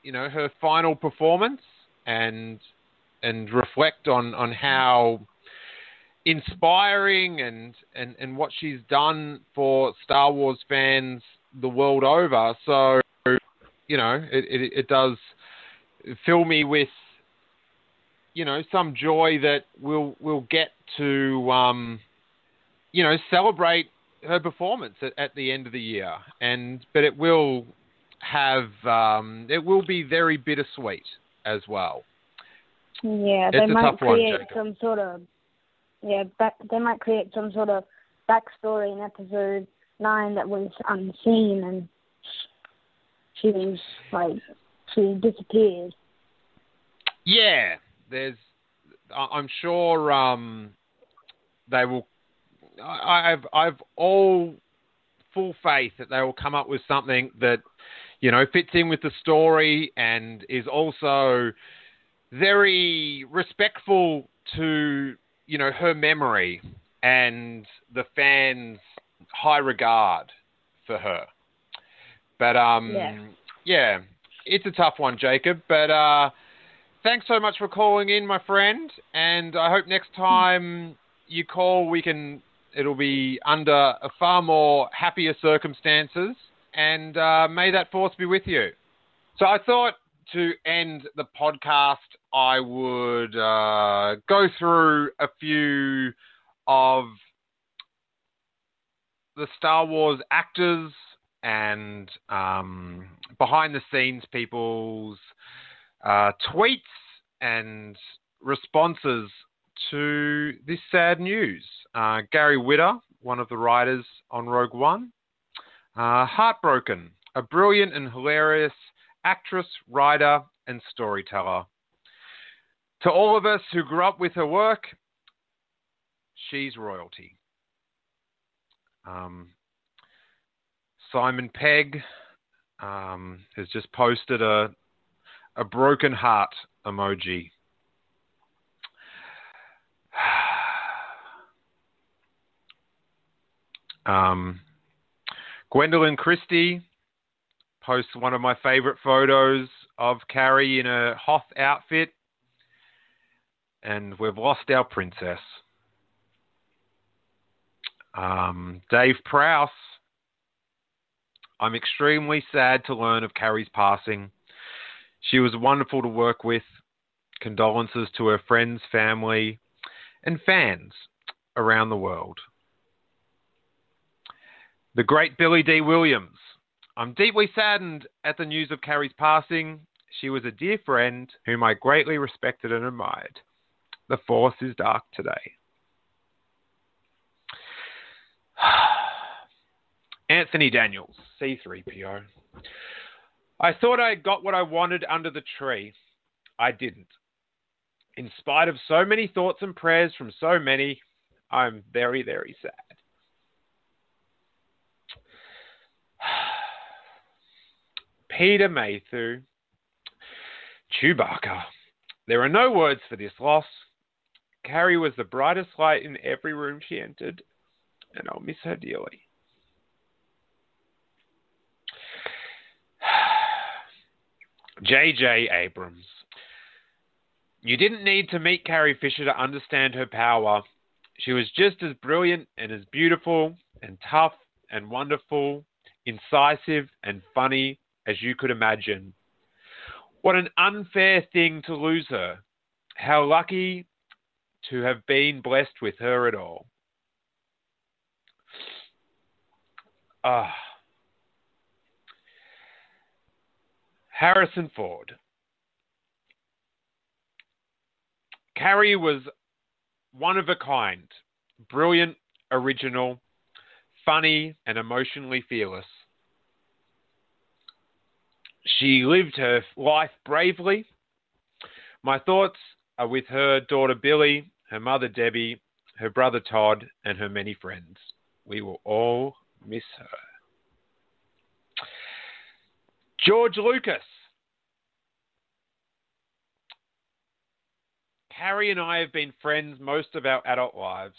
you know, her final performance and and reflect on on how inspiring and, and, and what she's done for Star Wars fans the world over. So, you know, it, it, it does fill me with, you know, some joy that we'll, we'll get to, um, you know, celebrate her performance at, at the end of the year. And, but it will have, um, it will be very bittersweet as well. Yeah, It's they might one, create Jacob. some sort of yeah, back, they might create some sort of backstory in episode nine that was unseen, and she was like she disappeared. Yeah, there's. I'm sure um, they will. I- I've I've all full faith that they will come up with something that you know fits in with the story and is also very respectful to you know her memory and the fans' high regard for her. But um, Yeah. yeah, it's a tough one, Jacob. But uh, thanks so much for calling in, my friend. And I hope next time you call, we can. It'll be under a far more happier circumstances. And uh, may that force be with you. So I thought to end the podcast, I would uh, go through a few of the Star Wars actors and um, behind the scenes people's uh, tweets and responses to this sad news. Uh, Gary Whitta, one of the writers on Rogue One, uh, heartbroken, a brilliant and hilarious actress, writer, and storyteller. To all of us who grew up with her work, she's royalty. Um, Simon Pegg um, has just posted a a broken heart emoji. [sighs] Um, Gwendoline Christie posts one of my favorite photos of Carrie in a Hoth outfit, and we've lost our princess. Um, Dave Prowse. I'm extremely sad to learn of Carrie's passing. She was wonderful to work with. Condolences to her friends, family, and fans around the world. The great Billy Dee Williams. I'm deeply saddened at the news of Carrie's passing. She was a dear friend whom I greatly respected and admired. The force is dark today. [sighs] Anthony Daniels, C3PO. I thought I got what I wanted under the tree. I didn't. In spite of so many thoughts and prayers from so many, I'm very, very sad. [sighs] Peter Mayhew. Chewbacca. There are no words for this loss. Carrie was the brightest light in every room she entered, and I'll miss her dearly. [sighs] J.J. Abrams. You didn't need to meet Carrie Fisher to understand her power. She was just as brilliant and as beautiful and tough and wonderful, incisive and funny as you could imagine. What an unfair thing to lose her. How lucky to have been blessed with her at all. Ah. Harrison Ford. Carrie was one of a kind, brilliant, original, funny, and emotionally fearless. She lived her life bravely. My thoughts are with her daughter Billie, her mother Debbie, her brother Todd, and her many friends. We will all miss her. George Lucas. Carrie and I have been friends most of our adult lives.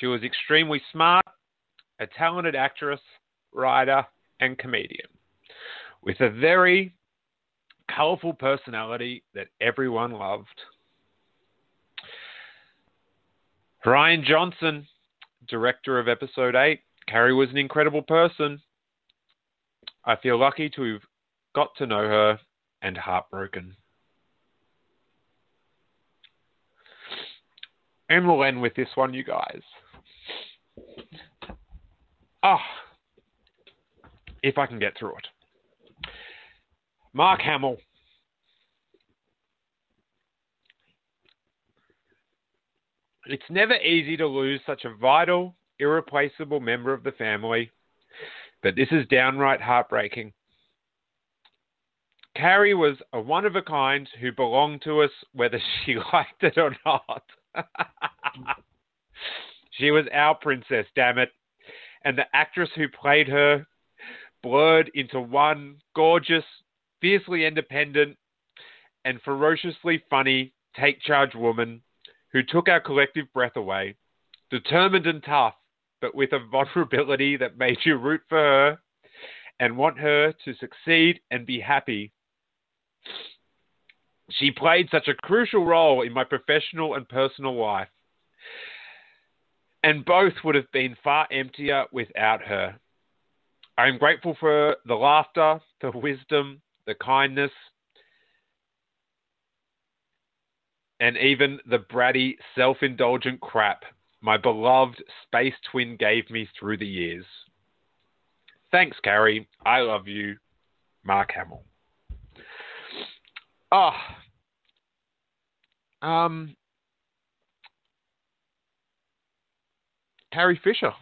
She was extremely smart, a talented actress, writer, and comedian, with a very colourful personality that everyone loved. Rian Johnson, director of episode 8. Carrie was an incredible person. I feel lucky to have got to know her and heartbroken. And we'll end with this one, you guys. Ah, oh, if I can get through it. Mark Hamill. It's never easy to lose such a vital, irreplaceable member of the family, but this is downright heartbreaking. Carrie was a one of a kind who belonged to us whether [laughs] she liked it or not. [laughs] she was our princess, damn it. And the actress who played her blurred into one gorgeous, fiercely independent, and ferociously funny take charge woman who took our collective breath away, determined and tough, but with a vulnerability that made you root for her and want her to succeed and be happy. She played such a crucial role in my professional and personal life, and both would have been far emptier without her. I am grateful for the laughter, the wisdom, the kindness, and even the bratty, self indulgent crap my beloved space twin gave me through the years. Thanks, Carrie. I love you, Mark Hamill. Ah. Oh, um. Carrie Fisher.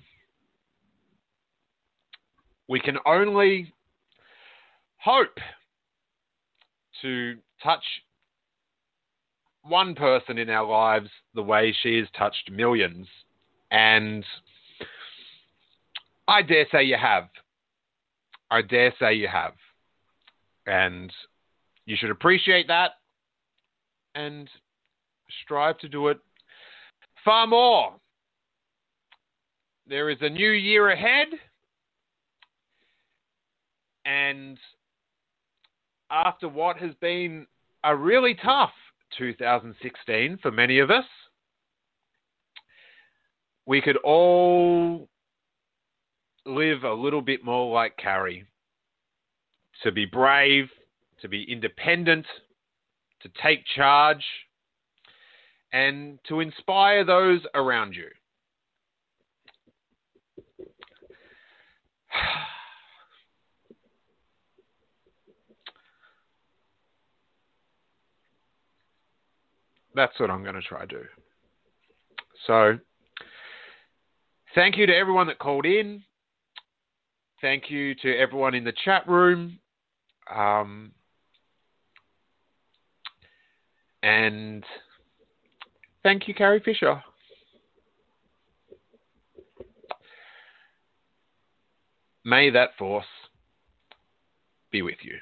We can only hope to touch one person in our lives the way she has touched millions. And I dare say you have. I dare say you have. And you should appreciate that and strive to do it far more. There is a new year ahead. And after what has been a really tough 2016 for many of us, we could all live a little bit more like Carrie. To be brave, to be independent, to take charge, and to inspire those around you. [sighs] that's what I'm going to try to do. So, thank you to everyone that called in. Thank you to everyone in the chat room. Um, and thank you, Carrie Fisher. May that force be with you.